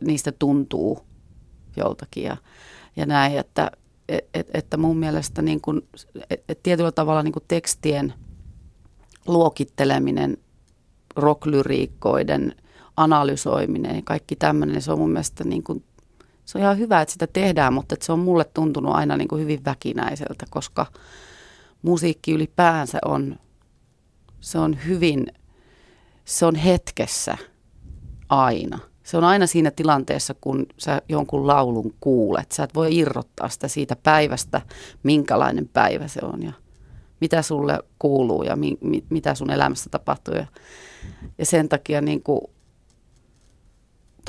niistä tuntuu joltakin ja, ja näin, että, et, et, että mun mielestä niin kun, et, et tietyllä tavalla niin tekstien luokitteleminen, rocklyriikkoiden analysoiminen ja kaikki tämmöinen, se on mun mielestä niin kun, se on ihan hyvä, että sitä tehdään, mutta että se on mulle tuntunut aina niin kuin hyvin väkinäiseltä, koska – musiikki ylipäänsä on, se on hyvin, se on hetkessä aina. Se on aina siinä tilanteessa, kun sä jonkun laulun kuulet. Sä et voi irrottaa sitä siitä päivästä, minkälainen päivä se on ja mitä sulle kuuluu ja mi, mi, mitä sun elämässä tapahtuu. Ja, ja sen takia niin kuin,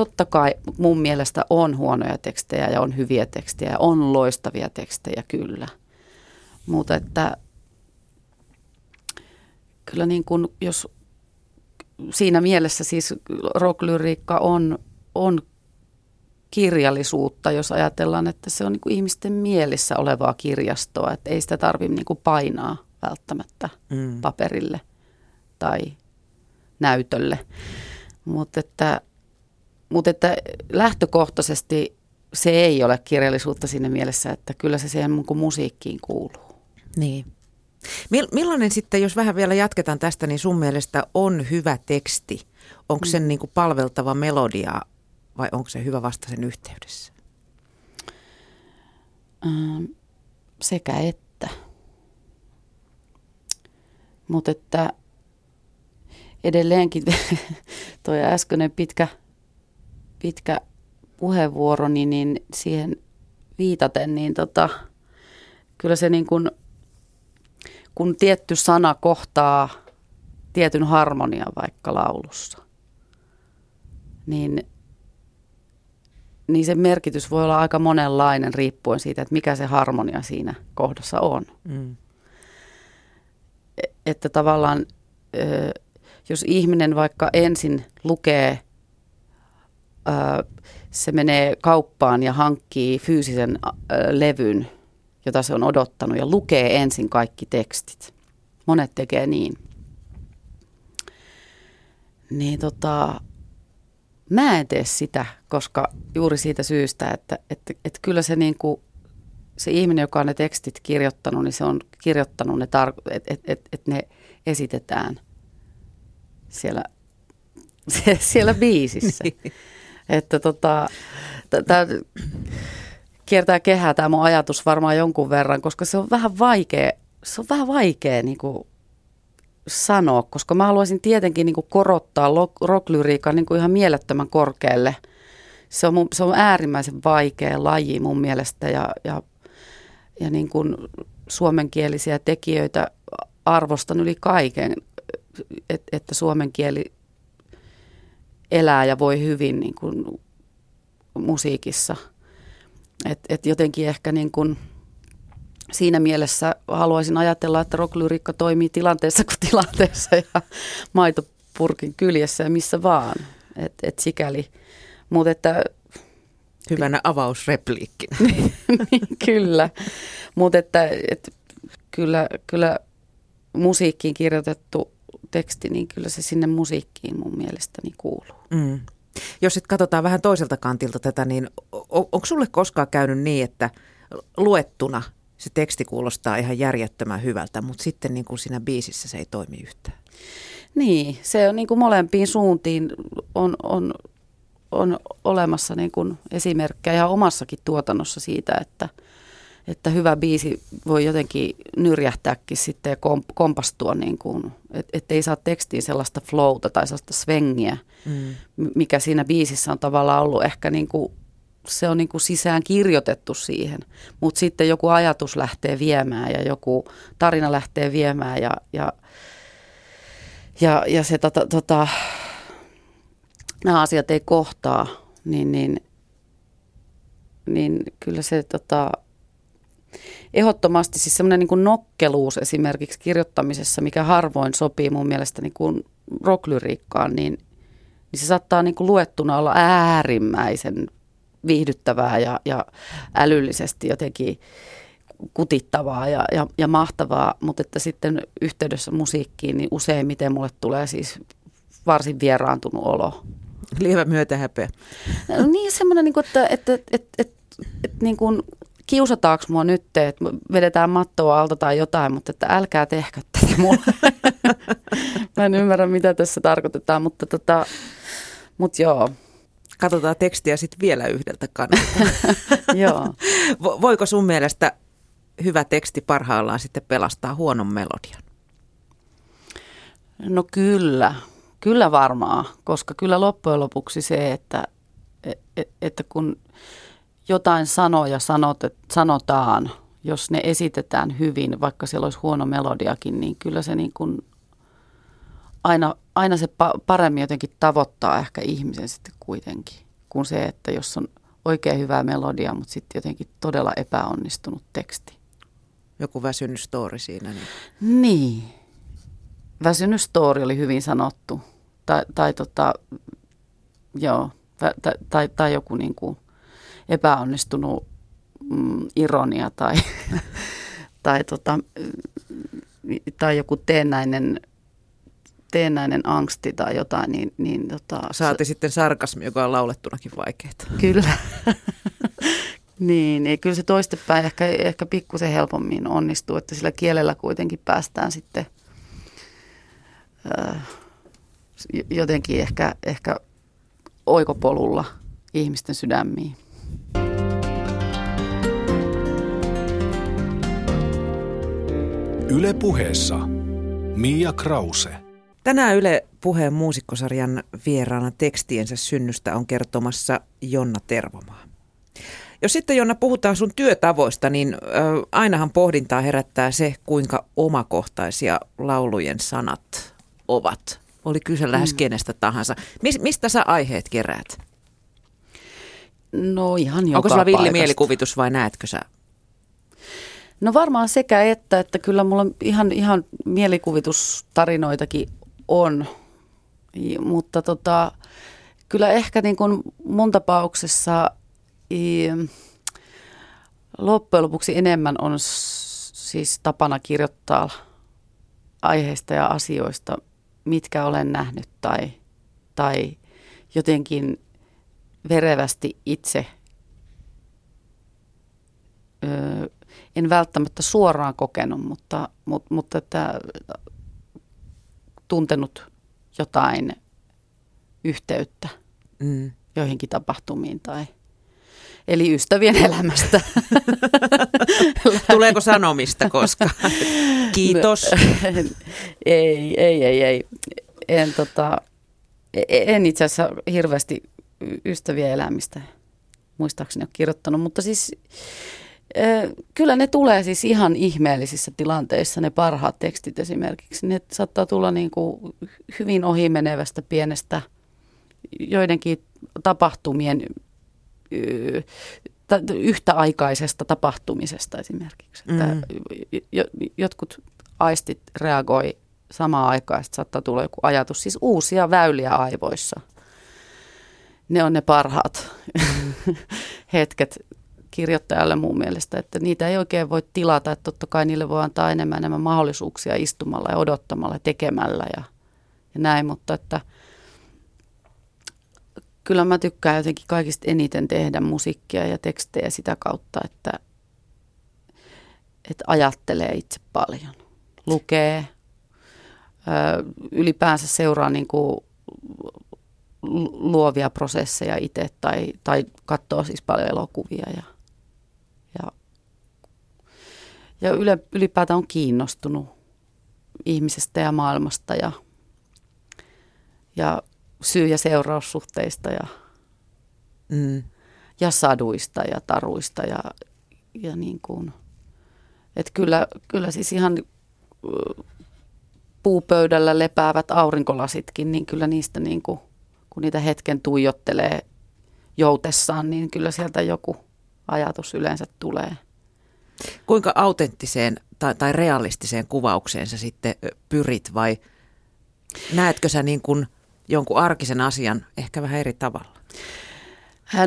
totta kai mun mielestä on huonoja tekstejä ja on hyviä tekstejä ja on loistavia tekstejä kyllä – mutta että kyllä niin kuin, jos siinä mielessä siis rocklyriikka on, on kirjallisuutta, jos ajatellaan, että se on niin kuin ihmisten mielissä olevaa kirjastoa, että ei sitä tarvitse niin kuin painaa välttämättä mm. paperille tai näytölle. Mutta että, mutta että lähtökohtaisesti se ei ole kirjallisuutta siinä mielessä, että kyllä se siihen mun musiikkiin kuuluu. Niin. Millainen sitten, jos vähän vielä jatketaan tästä, niin sun mielestä on hyvä teksti? Onko mm. sen niin kuin palveltava melodia vai onko se hyvä vasta sen yhteydessä? Ähm, sekä että. Mutta että edelleenkin tuo äskeinen pitkä, pitkä puheenvuoroni, niin siihen viitaten, niin tota, kyllä se niin kuin – kun tietty sana kohtaa tietyn harmonian vaikka laulussa, niin, niin se merkitys voi olla aika monenlainen riippuen siitä, että mikä se harmonia siinä kohdassa on. Mm. E, että tavallaan, jos ihminen vaikka ensin lukee, se menee kauppaan ja hankkii fyysisen levyn – jota se on odottanut ja lukee ensin kaikki tekstit. Monet tekee niin. Niin tota, mä en tee sitä, koska juuri siitä syystä, että, että, että kyllä se niin kuin, se ihminen, joka on ne tekstit kirjoittanut, niin se on kirjoittanut ne, tar- että et, et, et ne esitetään siellä, siellä biisissä. että tota, t- kiertää kehää tämä mun ajatus varmaan jonkun verran, koska se on vähän vaikea, se on vähän vaikea niin kuin sanoa, koska mä haluaisin tietenkin niin kuin korottaa rocklyriikan niin kuin ihan mielettömän korkealle. Se on, se on äärimmäisen vaikea laji mun mielestä ja, ja, ja niin kuin suomenkielisiä tekijöitä arvostan yli kaiken, et, että suomen kieli elää ja voi hyvin niin kuin musiikissa – et, et jotenkin ehkä niin kuin siinä mielessä haluaisin ajatella, että rocklyriikka toimii tilanteessa kuin tilanteessa ja maito purkin kyljessä ja missä vaan. Et, et sikäli. Mutta että Hyvänä avausrepliikkinä. niin, kyllä. Mutta että, että kyllä, kyllä musiikkiin kirjoitettu teksti, niin kyllä se sinne musiikkiin mun mielestäni kuuluu. Mm. Jos sitten katsotaan vähän toiselta kantilta tätä, niin on, onko sulle koskaan käynyt niin, että luettuna se teksti kuulostaa ihan järjettömän hyvältä, mutta sitten niin kuin siinä biisissä se ei toimi yhtään? Niin, se on niin kuin molempiin suuntiin on, on, on olemassa niin kuin esimerkkejä ja omassakin tuotannossa siitä, että, että hyvä biisi voi jotenkin nyrjähtääkin sitten ja kompastua, niin kuin, että ei saa tekstiin sellaista flowta tai sellaista svengiä, mm. mikä siinä biisissä on tavallaan ollut ehkä niin kuin, se on niin kuin sisään kirjoitettu siihen, mutta sitten joku ajatus lähtee viemään ja joku tarina lähtee viemään ja, ja, ja, ja se tota, tota, nämä asiat ei kohtaa, niin, niin, niin kyllä se tota, ehdottomasti siis semmoinen niin nokkeluus esimerkiksi kirjoittamisessa, mikä harvoin sopii mun mielestä niin kuin rocklyriikkaan, niin, niin se saattaa niin kuin luettuna olla äärimmäisen viihdyttävää ja, ja älyllisesti jotenkin kutittavaa ja, ja, ja mahtavaa, mutta että sitten yhteydessä musiikkiin, niin useimmiten mulle tulee siis varsin vieraantunut olo. Lievä myötähäpeä. No, niin semmoinen, niin kuin, että, että, että, että, että, että niin kuin, kiusataanko mua nyt, että vedetään mattoa alta tai jotain, mutta että älkää tehkö tätä mulle. Mä en ymmärrä, mitä tässä tarkoitetaan, mutta tota, mut joo. Katsotaan tekstiä sitten vielä yhdeltä kannalta. joo. Voiko sun mielestä hyvä teksti parhaillaan sitten pelastaa huonon melodian? No kyllä, kyllä varmaan, koska kyllä loppujen lopuksi se, että, e, e, että kun jotain sanoja sanot, sanotaan, jos ne esitetään hyvin, vaikka siellä olisi huono melodiakin, niin kyllä se niin kuin aina, aina se paremmin jotenkin tavoittaa ehkä ihmisen sitten kuitenkin, kuin se, että jos on oikein hyvää melodia, mutta sitten jotenkin todella epäonnistunut teksti. Joku väsynyt story siinä. Niin. niin. Väsynyt story oli hyvin sanottu. Tai, tai tota, joo, tai, tai, tai joku niin kuin – epäonnistunut mm, ironia tai, tai, tota, tai joku teennäinen teennäinen angsti tai jotain, niin... niin tota, Saati se, sitten sarkasmi, joka on laulettunakin vaikeaa. Kyllä. niin, niin, kyllä se toistepäin ehkä, ehkä pikkusen helpommin onnistuu, että sillä kielellä kuitenkin päästään sitten äh, jotenkin ehkä, ehkä oikopolulla ihmisten sydämiin. Yle puheessa Mia Krause. Tänään Yle puheen muusikkosarjan vieraana tekstiensä synnystä on kertomassa Jonna Tervomaa. Jos sitten Jonna puhutaan sun työtavoista, niin äh, ainahan pohdintaa herättää se, kuinka omakohtaisia laulujen sanat ovat. Oli kyse lähes mm. kenestä tahansa. Mis, mistä sä aiheet keräät? No ihan joka Onko sulla villi mielikuvitus vai näetkö sä? No varmaan sekä että, että kyllä mulla ihan, ihan mielikuvitustarinoitakin on, mutta tota, kyllä ehkä niin kuin mun tapauksessa i, loppujen lopuksi enemmän on siis tapana kirjoittaa aiheista ja asioista, mitkä olen nähnyt tai, tai jotenkin verevästi itse ö, en välttämättä suoraan kokenut, mutta, mutta, mutta että tuntenut jotain yhteyttä mm. joihinkin tapahtumiin tai eli ystävien elämästä. Tuleeko sanomista koska? Kiitos. ei, ei, ei, ei. En, tota, en itse asiassa hirveästi ystävien elämistä muistaakseni ole kirjoittanut, mutta siis Kyllä ne tulee siis ihan ihmeellisissä tilanteissa, ne parhaat tekstit esimerkiksi. Ne saattaa tulla niin kuin hyvin ohimenevästä pienestä joidenkin tapahtumien yhtäaikaisesta tapahtumisesta esimerkiksi. Mm. Että jotkut aistit reagoi samaan aikaan, että saattaa tulla joku ajatus, siis uusia väyliä aivoissa. Ne on ne parhaat hetket kirjoittajalle mun mielestä, että niitä ei oikein voi tilata, että totta kai niille voi antaa enemmän enemmän mahdollisuuksia istumalla ja odottamalla ja tekemällä ja, ja näin, mutta että kyllä mä tykkään jotenkin kaikista eniten tehdä musiikkia ja tekstejä sitä kautta, että, että ajattelee itse paljon, lukee, ylipäänsä seuraa niin kuin luovia prosesseja itse tai, tai katsoo siis paljon elokuvia ja, ja, ja ylipäätään on kiinnostunut ihmisestä ja maailmasta ja, ja syy- ja seuraussuhteista ja, mm. ja saduista ja taruista ja, ja niin kuin, että kyllä, kyllä siis ihan puupöydällä lepäävät aurinkolasitkin, niin kyllä niistä niin kuin, kun niitä hetken tuijottelee joutessaan, niin kyllä sieltä joku ajatus yleensä tulee. Kuinka autenttiseen tai, tai realistiseen kuvaukseen sä sitten pyrit vai näetkö sä niin kuin jonkun arkisen asian ehkä vähän eri tavalla?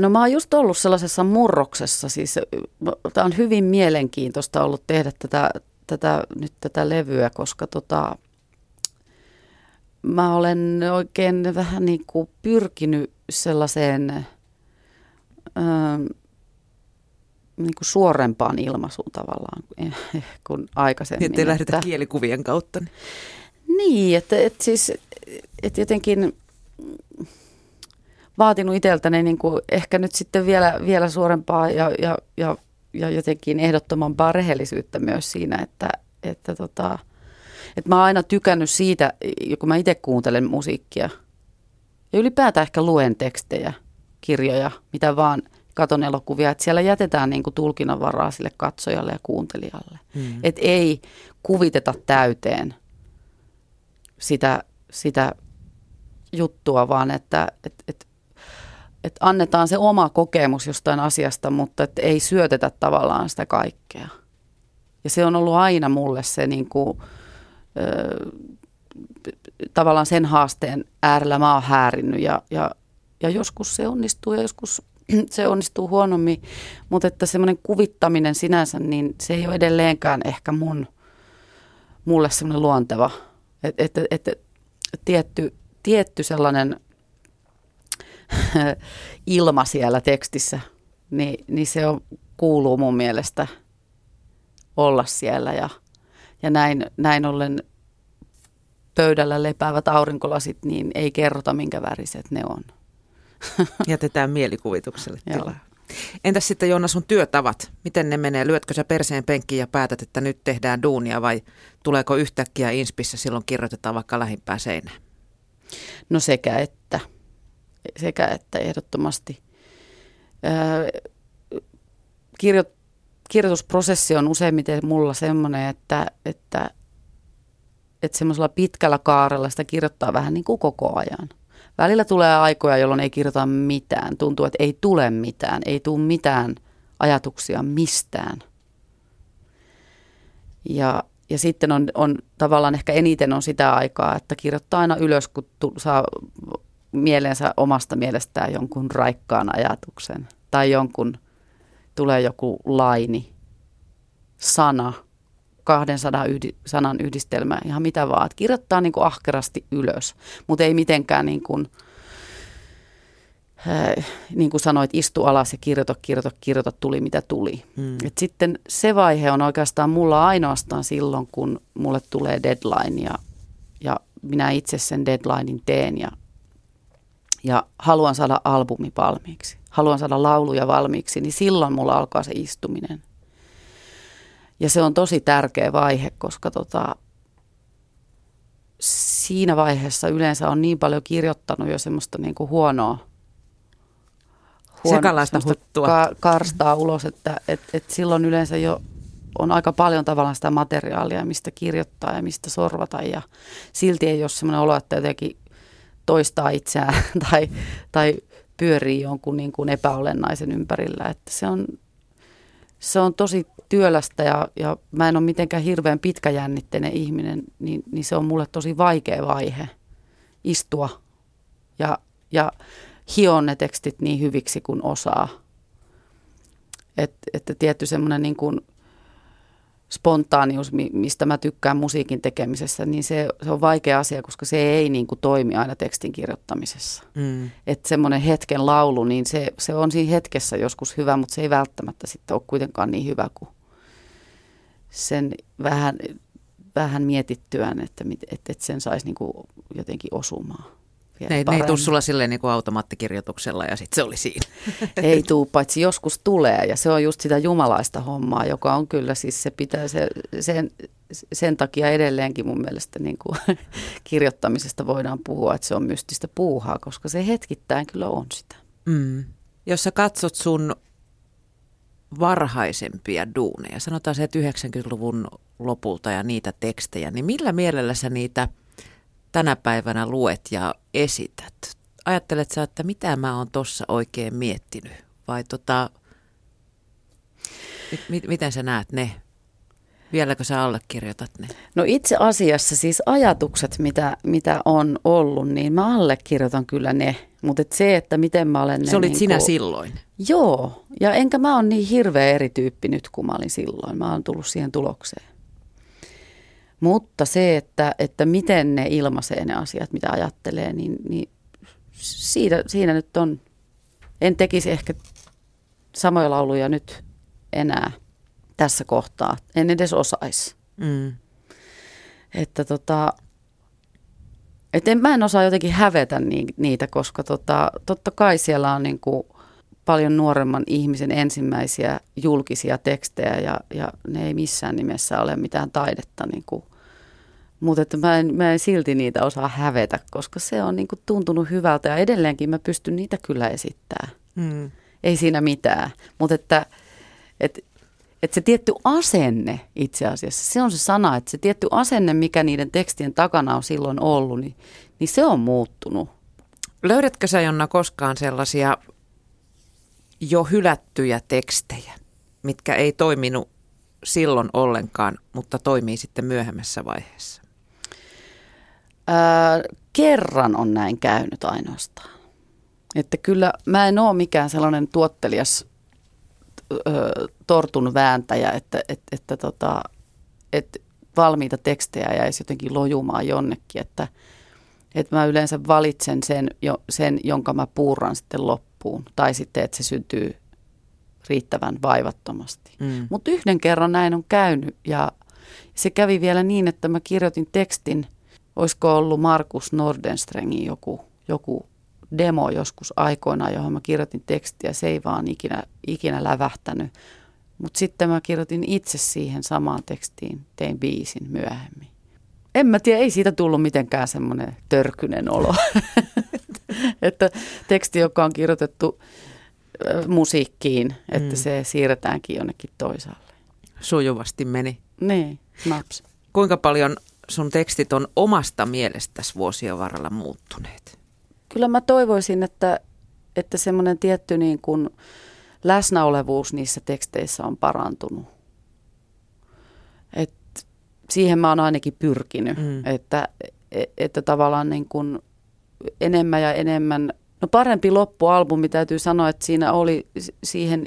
No mä oon just ollut sellaisessa murroksessa, siis tämä on hyvin mielenkiintoista ollut tehdä tätä, tätä, nyt tätä levyä, koska tota, mä olen oikein vähän niin kuin pyrkinyt sellaiseen ö, niin kuin suorempaan ilmaisuun tavallaan kuin aikaisemmin. Ettei lähdetä kielikuvien kautta. Niin, että, että siis että jotenkin vaatinut itseltäni niin kuin ehkä nyt sitten vielä, vielä suurempaa ja, ja, ja, ja jotenkin ehdottomampaa rehellisyyttä myös siinä, että, että tota, – että mä oon aina tykännyt siitä, kun mä itse kuuntelen musiikkia ja ylipäätään ehkä luen tekstejä, kirjoja, mitä vaan katon elokuvia, että siellä jätetään niin kuin tulkinnanvaraa sille katsojalle ja kuuntelijalle. Mm. Että ei kuviteta täyteen sitä, sitä juttua, vaan että et, et, et annetaan se oma kokemus jostain asiasta, mutta et ei syötetä tavallaan sitä kaikkea. Ja se on ollut aina mulle se niin kuin, tavallaan sen haasteen äärellä mä oon häärinnyt ja, ja, ja joskus se onnistuu ja joskus se onnistuu huonommin, mutta että semmoinen kuvittaminen sinänsä, niin se ei ole edelleenkään ehkä mun, mulle semmoinen luonteva. Että et, et, et, tietty, tietty sellainen ilma siellä tekstissä, niin, niin se on, kuuluu mun mielestä olla siellä ja – ja näin, näin ollen pöydällä lepäävät aurinkolasit, niin ei kerrota minkä väriset ne on. Jätetään mielikuvitukselle tilaa. Entäs sitten Jonna sun työtavat? Miten ne menee? Lyötkö sä perseen penkkiin ja päätät, että nyt tehdään duunia vai tuleeko yhtäkkiä inspissä silloin kirjoitetaan vaikka lähimpää seinään? No sekä että. Sekä että ehdottomasti. Öö, kirjo, kirjoitusprosessi on useimmiten mulla semmoinen, että, että, että semmoisella pitkällä kaarella sitä kirjoittaa vähän niin kuin koko ajan. Välillä tulee aikoja, jolloin ei kirjoita mitään. Tuntuu, että ei tule mitään, ei tule mitään ajatuksia mistään. Ja, ja sitten on, on tavallaan ehkä eniten on sitä aikaa, että kirjoittaa aina ylös, kun tu, saa mielensä omasta mielestään jonkun raikkaan ajatuksen tai jonkun – tulee joku laini, sana, 200 yhdi, sanan yhdistelmä, ihan mitä vaan. Että kirjoittaa niin kuin ahkerasti ylös, mutta ei mitenkään niin kuin, äh, niin kuin sanoit, istu alas ja kirjoita, kirjoita, kirjoita, tuli mitä tuli. Hmm. Et sitten se vaihe on oikeastaan mulla ainoastaan silloin, kun mulle tulee deadline ja, ja minä itse sen deadlinein teen ja, ja haluan saada albumi valmiiksi haluan saada lauluja valmiiksi, niin silloin mulla alkaa se istuminen. Ja se on tosi tärkeä vaihe, koska tota, siinä vaiheessa yleensä on niin paljon kirjoittanut jo semmoista niin kuin huonoa, huono, ka- karstaa ulos, että et, et silloin yleensä jo on aika paljon tavallaan sitä materiaalia, mistä kirjoittaa ja mistä sorvata ja silti ei ole semmoinen olo, että jotenkin toistaa itseään tai, tai pyörii jonkun niin kuin epäolennaisen ympärillä. Että se, on, se on tosi työlästä ja, ja mä en ole mitenkään hirveän pitkäjännitteinen ihminen, niin, niin se on mulle tosi vaikea vaihe istua ja, ja hion ne tekstit niin hyviksi kuin osaa. Et, että tietty semmoinen niin kuin spontaanius, mistä mä tykkään musiikin tekemisessä, niin se, se on vaikea asia, koska se ei niin kuin toimi aina tekstin kirjoittamisessa. Mm. Että semmoinen hetken laulu, niin se, se on siinä hetkessä joskus hyvä, mutta se ei välttämättä sitten ole kuitenkaan niin hyvä kuin sen vähän, vähän mietittyään, että, että, että sen saisi niin kuin jotenkin osumaan ne, ne ei tule sulla silleen niin kuin automaattikirjoituksella ja sitten se oli siinä. Ei tuu, paitsi joskus tulee ja se on just sitä jumalaista hommaa, joka on kyllä siis se pitää se, sen, sen takia edelleenkin mun mielestä niin kuin kirjoittamisesta voidaan puhua, että se on mystistä puuhaa, koska se hetkittäin kyllä on sitä. Mm. Jos sä katsot sun varhaisempia duuneja, sanotaan se, että 90-luvun lopulta ja niitä tekstejä, niin millä mielellä sä niitä – tänä päivänä luet ja esität? Ajattelet sä, että mitä mä oon tuossa oikein miettinyt? Vai tota, mit, miten sä näet ne? Vieläkö sä allekirjoitat ne? No itse asiassa siis ajatukset, mitä, mitä on ollut, niin mä allekirjoitan kyllä ne. Mutta et se, että miten mä olen ne... Se olit niin sinä kun... silloin? Joo, ja enkä mä ole niin hirveä eri tyyppi nyt kuin mä olin silloin. Mä oon tullut siihen tulokseen. Mutta se, että, että miten ne ilmaisee ne asiat, mitä ajattelee, niin, niin siitä, siinä nyt on, en tekisi ehkä samoja lauluja nyt enää tässä kohtaa. En edes osaisi. Mm. Että tota, et en, mä en osaa jotenkin hävetä niitä, koska tota, totta kai siellä on niin kuin paljon nuoremman ihmisen ensimmäisiä julkisia tekstejä ja, ja ne ei missään nimessä ole mitään taidetta niin kuin mutta että mä en, mä en silti niitä osaa hävetä, koska se on niinku tuntunut hyvältä ja edelleenkin mä pystyn niitä kyllä esittämään. Mm. Ei siinä mitään. Mutta että, että, että se tietty asenne itse asiassa, se on se sana, että se tietty asenne, mikä niiden tekstien takana on silloin ollut, niin, niin se on muuttunut. Löydätkö sä Jonna koskaan sellaisia jo hylättyjä tekstejä, mitkä ei toiminut silloin ollenkaan, mutta toimii sitten myöhemmässä vaiheessa? Ää, kerran on näin käynyt ainoastaan. Että kyllä mä en ole mikään sellainen tuottelias ö, tortun vääntäjä, että, että, että, tota, että valmiita tekstejä jäisi jotenkin lojumaan jonnekin, että, että mä yleensä valitsen sen, jo, sen, jonka mä puuran sitten loppuun. Tai sitten, että se syntyy riittävän vaivattomasti. Mm. Mutta yhden kerran näin on käynyt ja se kävi vielä niin, että mä kirjoitin tekstin – olisiko ollut Markus Nordenstrengin joku, joku demo joskus aikoinaan, johon mä kirjoitin tekstiä. Se ei vaan ikinä, ikinä lävähtänyt. Mutta sitten mä kirjoitin itse siihen samaan tekstiin, tein biisin myöhemmin. En mä tiedä, ei siitä tullut mitenkään semmoinen törkynen olo. että teksti, joka on kirjoitettu musiikkiin, että mm. se siirretäänkin jonnekin toisaalle. Sujuvasti meni. Niin, naps. Kuinka paljon sun tekstit on omasta mielestäsi vuosien varrella muuttuneet? Kyllä mä toivoisin, että, että semmoinen tietty niin kuin läsnäolevuus niissä teksteissä on parantunut. Et siihen mä oon ainakin pyrkinyt, mm. että, että tavallaan niin kuin enemmän ja enemmän, no parempi loppualbumi täytyy sanoa, että siinä oli siihen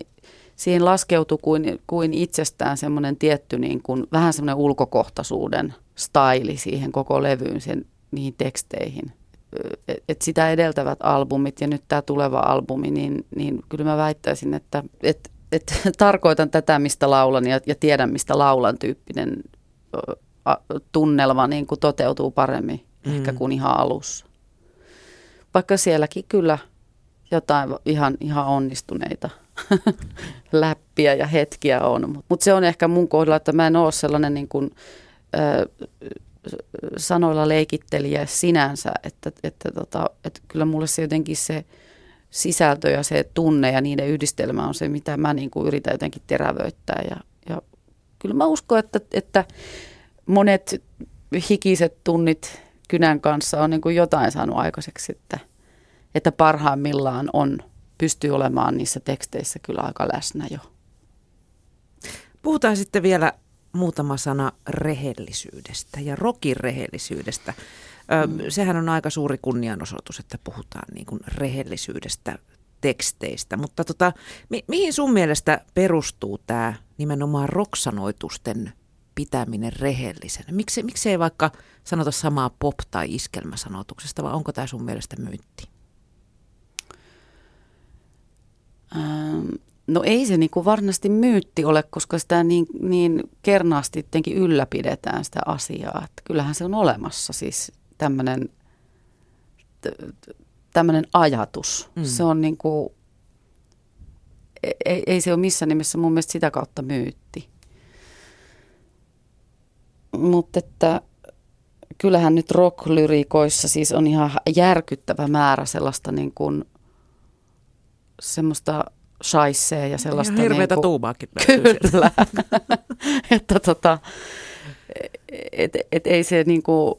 siihen laskeutui kuin, kuin itsestään semmoinen tietty niin kuin, vähän semmoinen ulkokohtaisuuden staili siihen koko levyyn, sen, niihin teksteihin. Et, et sitä edeltävät albumit ja nyt tämä tuleva albumi, niin, niin kyllä mä väittäisin, että et, et, tarkoitan tätä, mistä laulan ja, ja tiedän, mistä laulan tyyppinen a, tunnelma niin kuin toteutuu paremmin mm. ehkä kuin ihan alussa. Vaikka sielläkin kyllä jotain ihan, ihan onnistuneita läppiä ja hetkiä on. Mutta mut se on ehkä mun kohdalla, että mä en ole sellainen niin kuin, sanoilla leikittelijä sinänsä, että, että, tota, että kyllä mulle se jotenkin se sisältö ja se tunne ja niiden yhdistelmä on se, mitä mä niin kuin yritän jotenkin terävöittää. Ja, ja kyllä mä uskon, että, että monet hikiset tunnit kynän kanssa on niin kuin jotain saanut aikaiseksi, että, että parhaimmillaan on – pystyy olemaan niissä teksteissä kyllä aika läsnä jo. Puhutaan sitten vielä muutama sana rehellisyydestä ja rokin rehellisyydestä. Ö, mm. Sehän on aika suuri kunnianosoitus, että puhutaan niin kuin rehellisyydestä teksteistä. Mutta tota, mi- mihin sun mielestä perustuu tämä nimenomaan roksanoitusten pitäminen rehellisenä? Miksi, miksi ei vaikka sanota samaa pop- tai iskelmäsanotuksesta, vai onko tämä sun mielestä myytti? Ähm, no ei se niinku varmasti myytti ole, koska sitä niin, niin kernaasti jotenkin ylläpidetään sitä asiaa. Että kyllähän se on olemassa siis tämmöinen tämmöinen ajatus. Mm. Se on niin kuin, ei, ei se ole missään nimessä mun mielestä sitä kautta myytti. Mutta että kyllähän nyt rock-lyriikoissa siis on ihan järkyttävä määrä sellaista niin kuin, semmoista shaisee ja sellaista. Ihan hirveätä niin kuin, tuumaakin. Kyllä. että tota, et, et ei se niin kuin,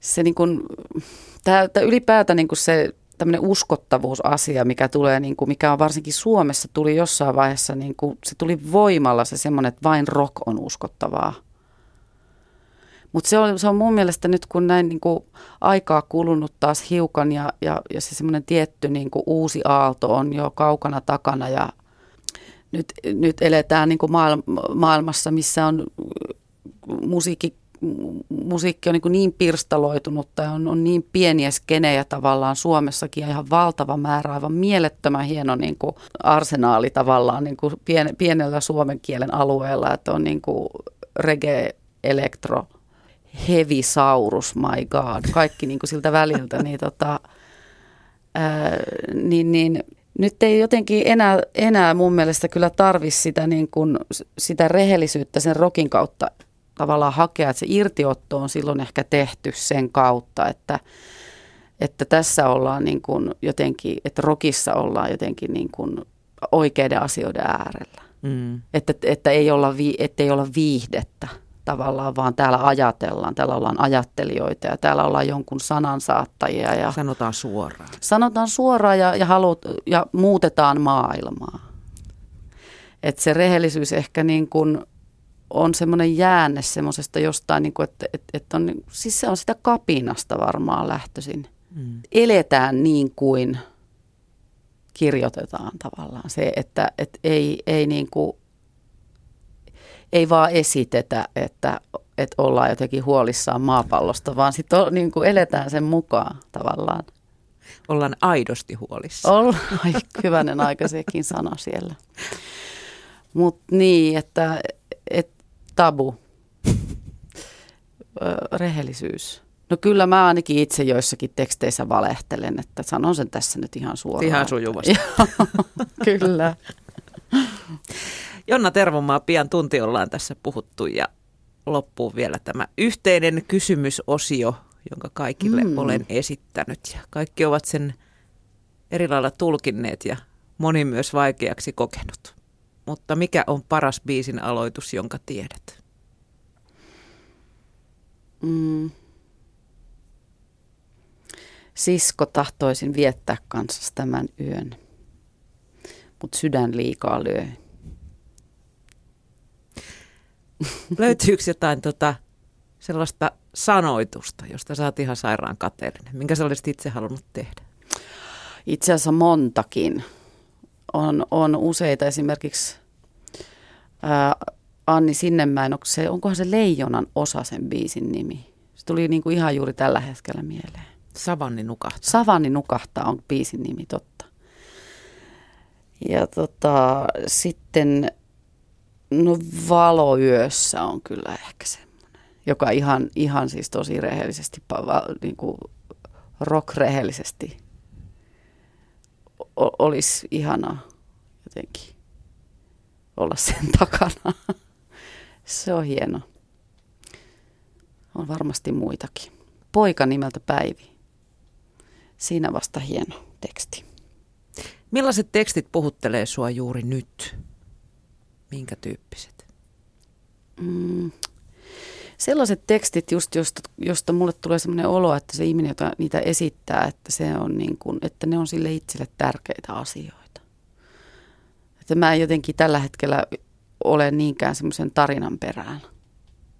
se niin kuin, tämä, tämä ylipäätään niin kuin se tämmöinen uskottavuusasia, mikä tulee, niin kuin, mikä on varsinkin Suomessa, tuli jossain vaiheessa, niin kuin, se tuli voimalla se semmoinen, että vain rock on uskottavaa. Mutta se on, se on mun mielestä nyt, kun näin niin kuin aikaa kulunut taas hiukan ja, ja, ja se semmoinen tietty niin kuin uusi aalto on jo kaukana takana ja nyt, nyt eletään niin kuin maailmassa, missä on musiikki musiikki on niin, niin pirstaloitunut tai on, on niin pieniä skenejä tavallaan Suomessakin ja ihan valtava määrä, aivan mielettömän hieno niin kuin arsenaali tavallaan niin kuin pien, pienellä suomen kielen alueella, että on niin kuin reggae, elektro, heavy saurus, my god, kaikki niin kuin siltä väliltä, niin, tota, ää, niin, niin nyt ei jotenkin enää, enää mun mielestä kyllä tarvi sitä, niin kuin, sitä rehellisyyttä sen rokin kautta tavallaan hakea, että se irtiotto on silloin ehkä tehty sen kautta, että, että tässä ollaan niin kuin jotenkin, että rokissa ollaan jotenkin niin kuin oikeiden asioiden äärellä. Mm. Että, että, ei olla vi, että ei olla viihdettä tavallaan, vaan täällä ajatellaan, täällä ollaan ajattelijoita ja täällä ollaan jonkun sanansaattajia. Ja sanotaan suoraan. Sanotaan suoraan ja, ja, halut, ja muutetaan maailmaa. Että se rehellisyys ehkä niin kuin on semmoinen jäänne semmoisesta jostain, niin kuin, että, että, että on, siis se on sitä kapinasta varmaan lähtöisin. Mm. Eletään niin kuin kirjoitetaan tavallaan se, että, että ei, ei, niin kuin, ei vaan esitetä, että, että ollaan jotenkin huolissaan maapallosta, vaan sitten niin kuin eletään sen mukaan tavallaan. Ollaan aidosti huolissa. Ollaan, hyvänen aika sekin sana siellä. Mutta niin, että, että tabu, rehellisyys. No kyllä mä ainakin itse joissakin teksteissä valehtelen, että sanon sen tässä nyt ihan suoraan. Ihan sujuvasti. kyllä. Jonna Tervomaa, pian tunti ollaan tässä puhuttu ja loppuu vielä tämä yhteinen kysymysosio, jonka kaikille mm. olen esittänyt. Ja kaikki ovat sen eri lailla tulkinneet ja moni myös vaikeaksi kokenut. Mutta mikä on paras biisin aloitus, jonka tiedät? Mm. Sisko tahtoisin viettää kanssa tämän yön, mutta sydän liikaa lyö. Löytyykö jotain tota, sellaista sanoitusta, josta sä oot ihan sairaan kateellinen? Minkä sä olisit itse halunnut tehdä? Itse asiassa montakin on, on useita esimerkiksi ää, Anni Sinnemäen, onko se, onkohan se Leijonan osa sen biisin nimi? Se tuli niin kuin ihan juuri tällä hetkellä mieleen. Savanni nukahtaa. Savanni nukahtaa on biisin nimi, totta. Ja tota, sitten, no Valoyössä on kyllä ehkä semmoinen, joka ihan, ihan siis tosi rehellisesti, niin kuin rock-rehellisesti olisi ihanaa jotenkin olla sen takana. Se on hieno. On varmasti muitakin. Poika nimeltä Päivi. Siinä vasta hieno teksti. Millaiset tekstit puhuttelee sua juuri nyt? Minkä tyyppiset? Mm, sellaiset tekstit just, josta, josta mulle tulee sellainen olo, että se ihminen, joka niitä esittää, että, se on niin kuin, että ne on sille itselle tärkeitä asioita. Että mä jotenkin tällä hetkellä ole niinkään semmoisen tarinan perään,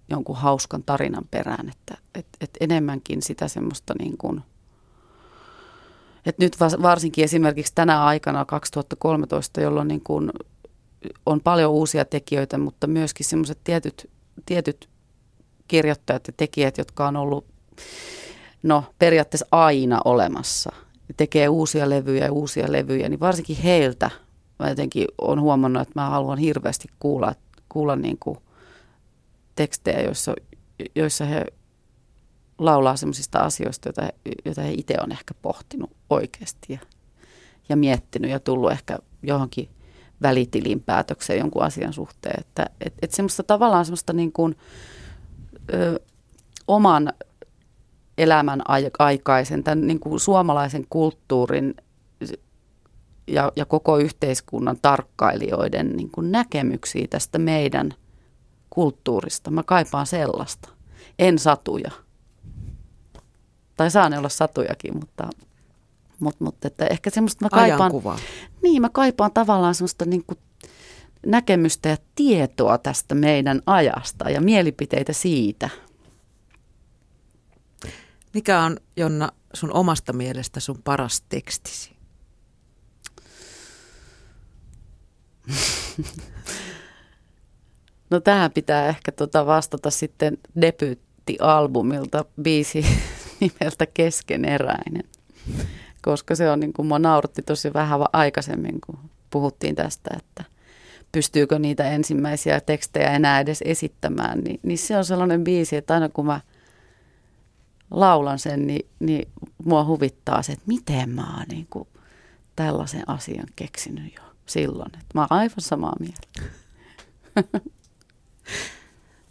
jonkun hauskan tarinan perään, että et, et enemmänkin sitä semmoista niin kuin, että nyt varsinkin esimerkiksi tänä aikana 2013, jolloin niin kuin on paljon uusia tekijöitä, mutta myöskin semmoiset tietyt, tietyt kirjoittajat ja tekijät, jotka on ollut no, periaatteessa aina olemassa, tekee uusia levyjä ja uusia levyjä, niin varsinkin heiltä mä jotenkin olen huomannut, että mä haluan hirveästi kuulla, kuulla niin kuin tekstejä, joissa, joissa he laulaa sellaisista asioista, joita, joita he itse on ehkä pohtinut oikeasti ja, ja miettinyt ja tullut ehkä johonkin välitilin päätökseen jonkun asian suhteen. Että et, et semmoista tavallaan semmoista niin kuin, ö, oman elämän aikaisen, tämän niin kuin suomalaisen kulttuurin ja, ja koko yhteiskunnan tarkkailijoiden niin kuin näkemyksiä tästä meidän kulttuurista. Mä kaipaan sellaista. En satuja. Tai saa ne olla satujakin, mutta, mutta, mutta että ehkä semmoista mä kaipaan. Ajankuvaa. Niin, mä kaipaan tavallaan semmoista niin kuin näkemystä ja tietoa tästä meidän ajasta ja mielipiteitä siitä. Mikä on, Jonna, sun omasta mielestä sun paras tekstisi? No tähän pitää ehkä tota vastata sitten debyyttialbumilta biisi nimeltä Keskeneräinen, koska se on niin kuin mua nauratti tosi vähän aikaisemmin, kun puhuttiin tästä, että pystyykö niitä ensimmäisiä tekstejä enää edes esittämään, niin, niin se on sellainen biisi, että aina kun mä laulan sen, niin, niin mua huvittaa se, että miten mä oon niin kuin tällaisen asian keksinyt jo silloin. Että mä oon aivan samaa mieltä.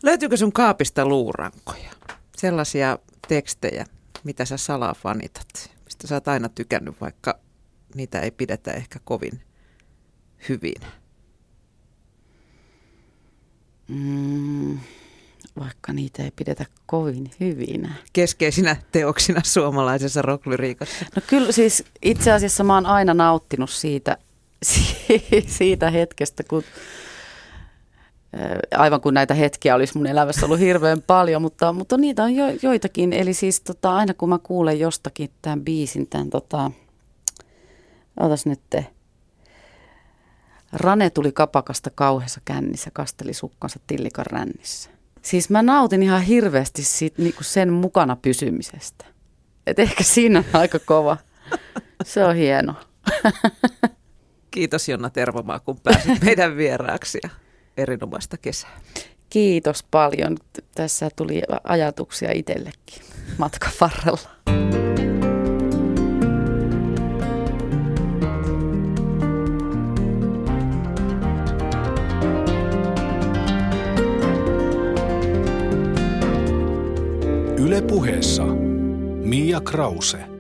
Löytyykö sun kaapista luurankoja? Sellaisia tekstejä, mitä sä salaa fanitat, mistä sä oot aina tykännyt, vaikka niitä ei pidetä ehkä kovin hyvin. Mm, vaikka niitä ei pidetä kovin hyvinä. Keskeisinä teoksina suomalaisessa rocklyriikassa. No kyllä siis itse asiassa mä oon aina nauttinut siitä, siitä hetkestä, kun aivan kun näitä hetkiä olisi mun elämässä ollut hirveän paljon, mutta, mutta niitä on jo, joitakin. Eli siis tota, aina kun mä kuulen jostakin tämän biisin, tämän tota, otas nyt te. Rane tuli kapakasta kauheassa kännissä, kasteli sukkansa tillikan rännissä. Siis mä nautin ihan hirveästi siitä, niin kuin sen mukana pysymisestä. Et ehkä siinä on aika kova. Se on hieno. Kiitos Jonna Tervomaa, kun pääsit meidän vieraaksi erinomaista kesää. Kiitos paljon. Tässä tuli ajatuksia itsellekin matkan varrella. Yle puheessa Mia Krause.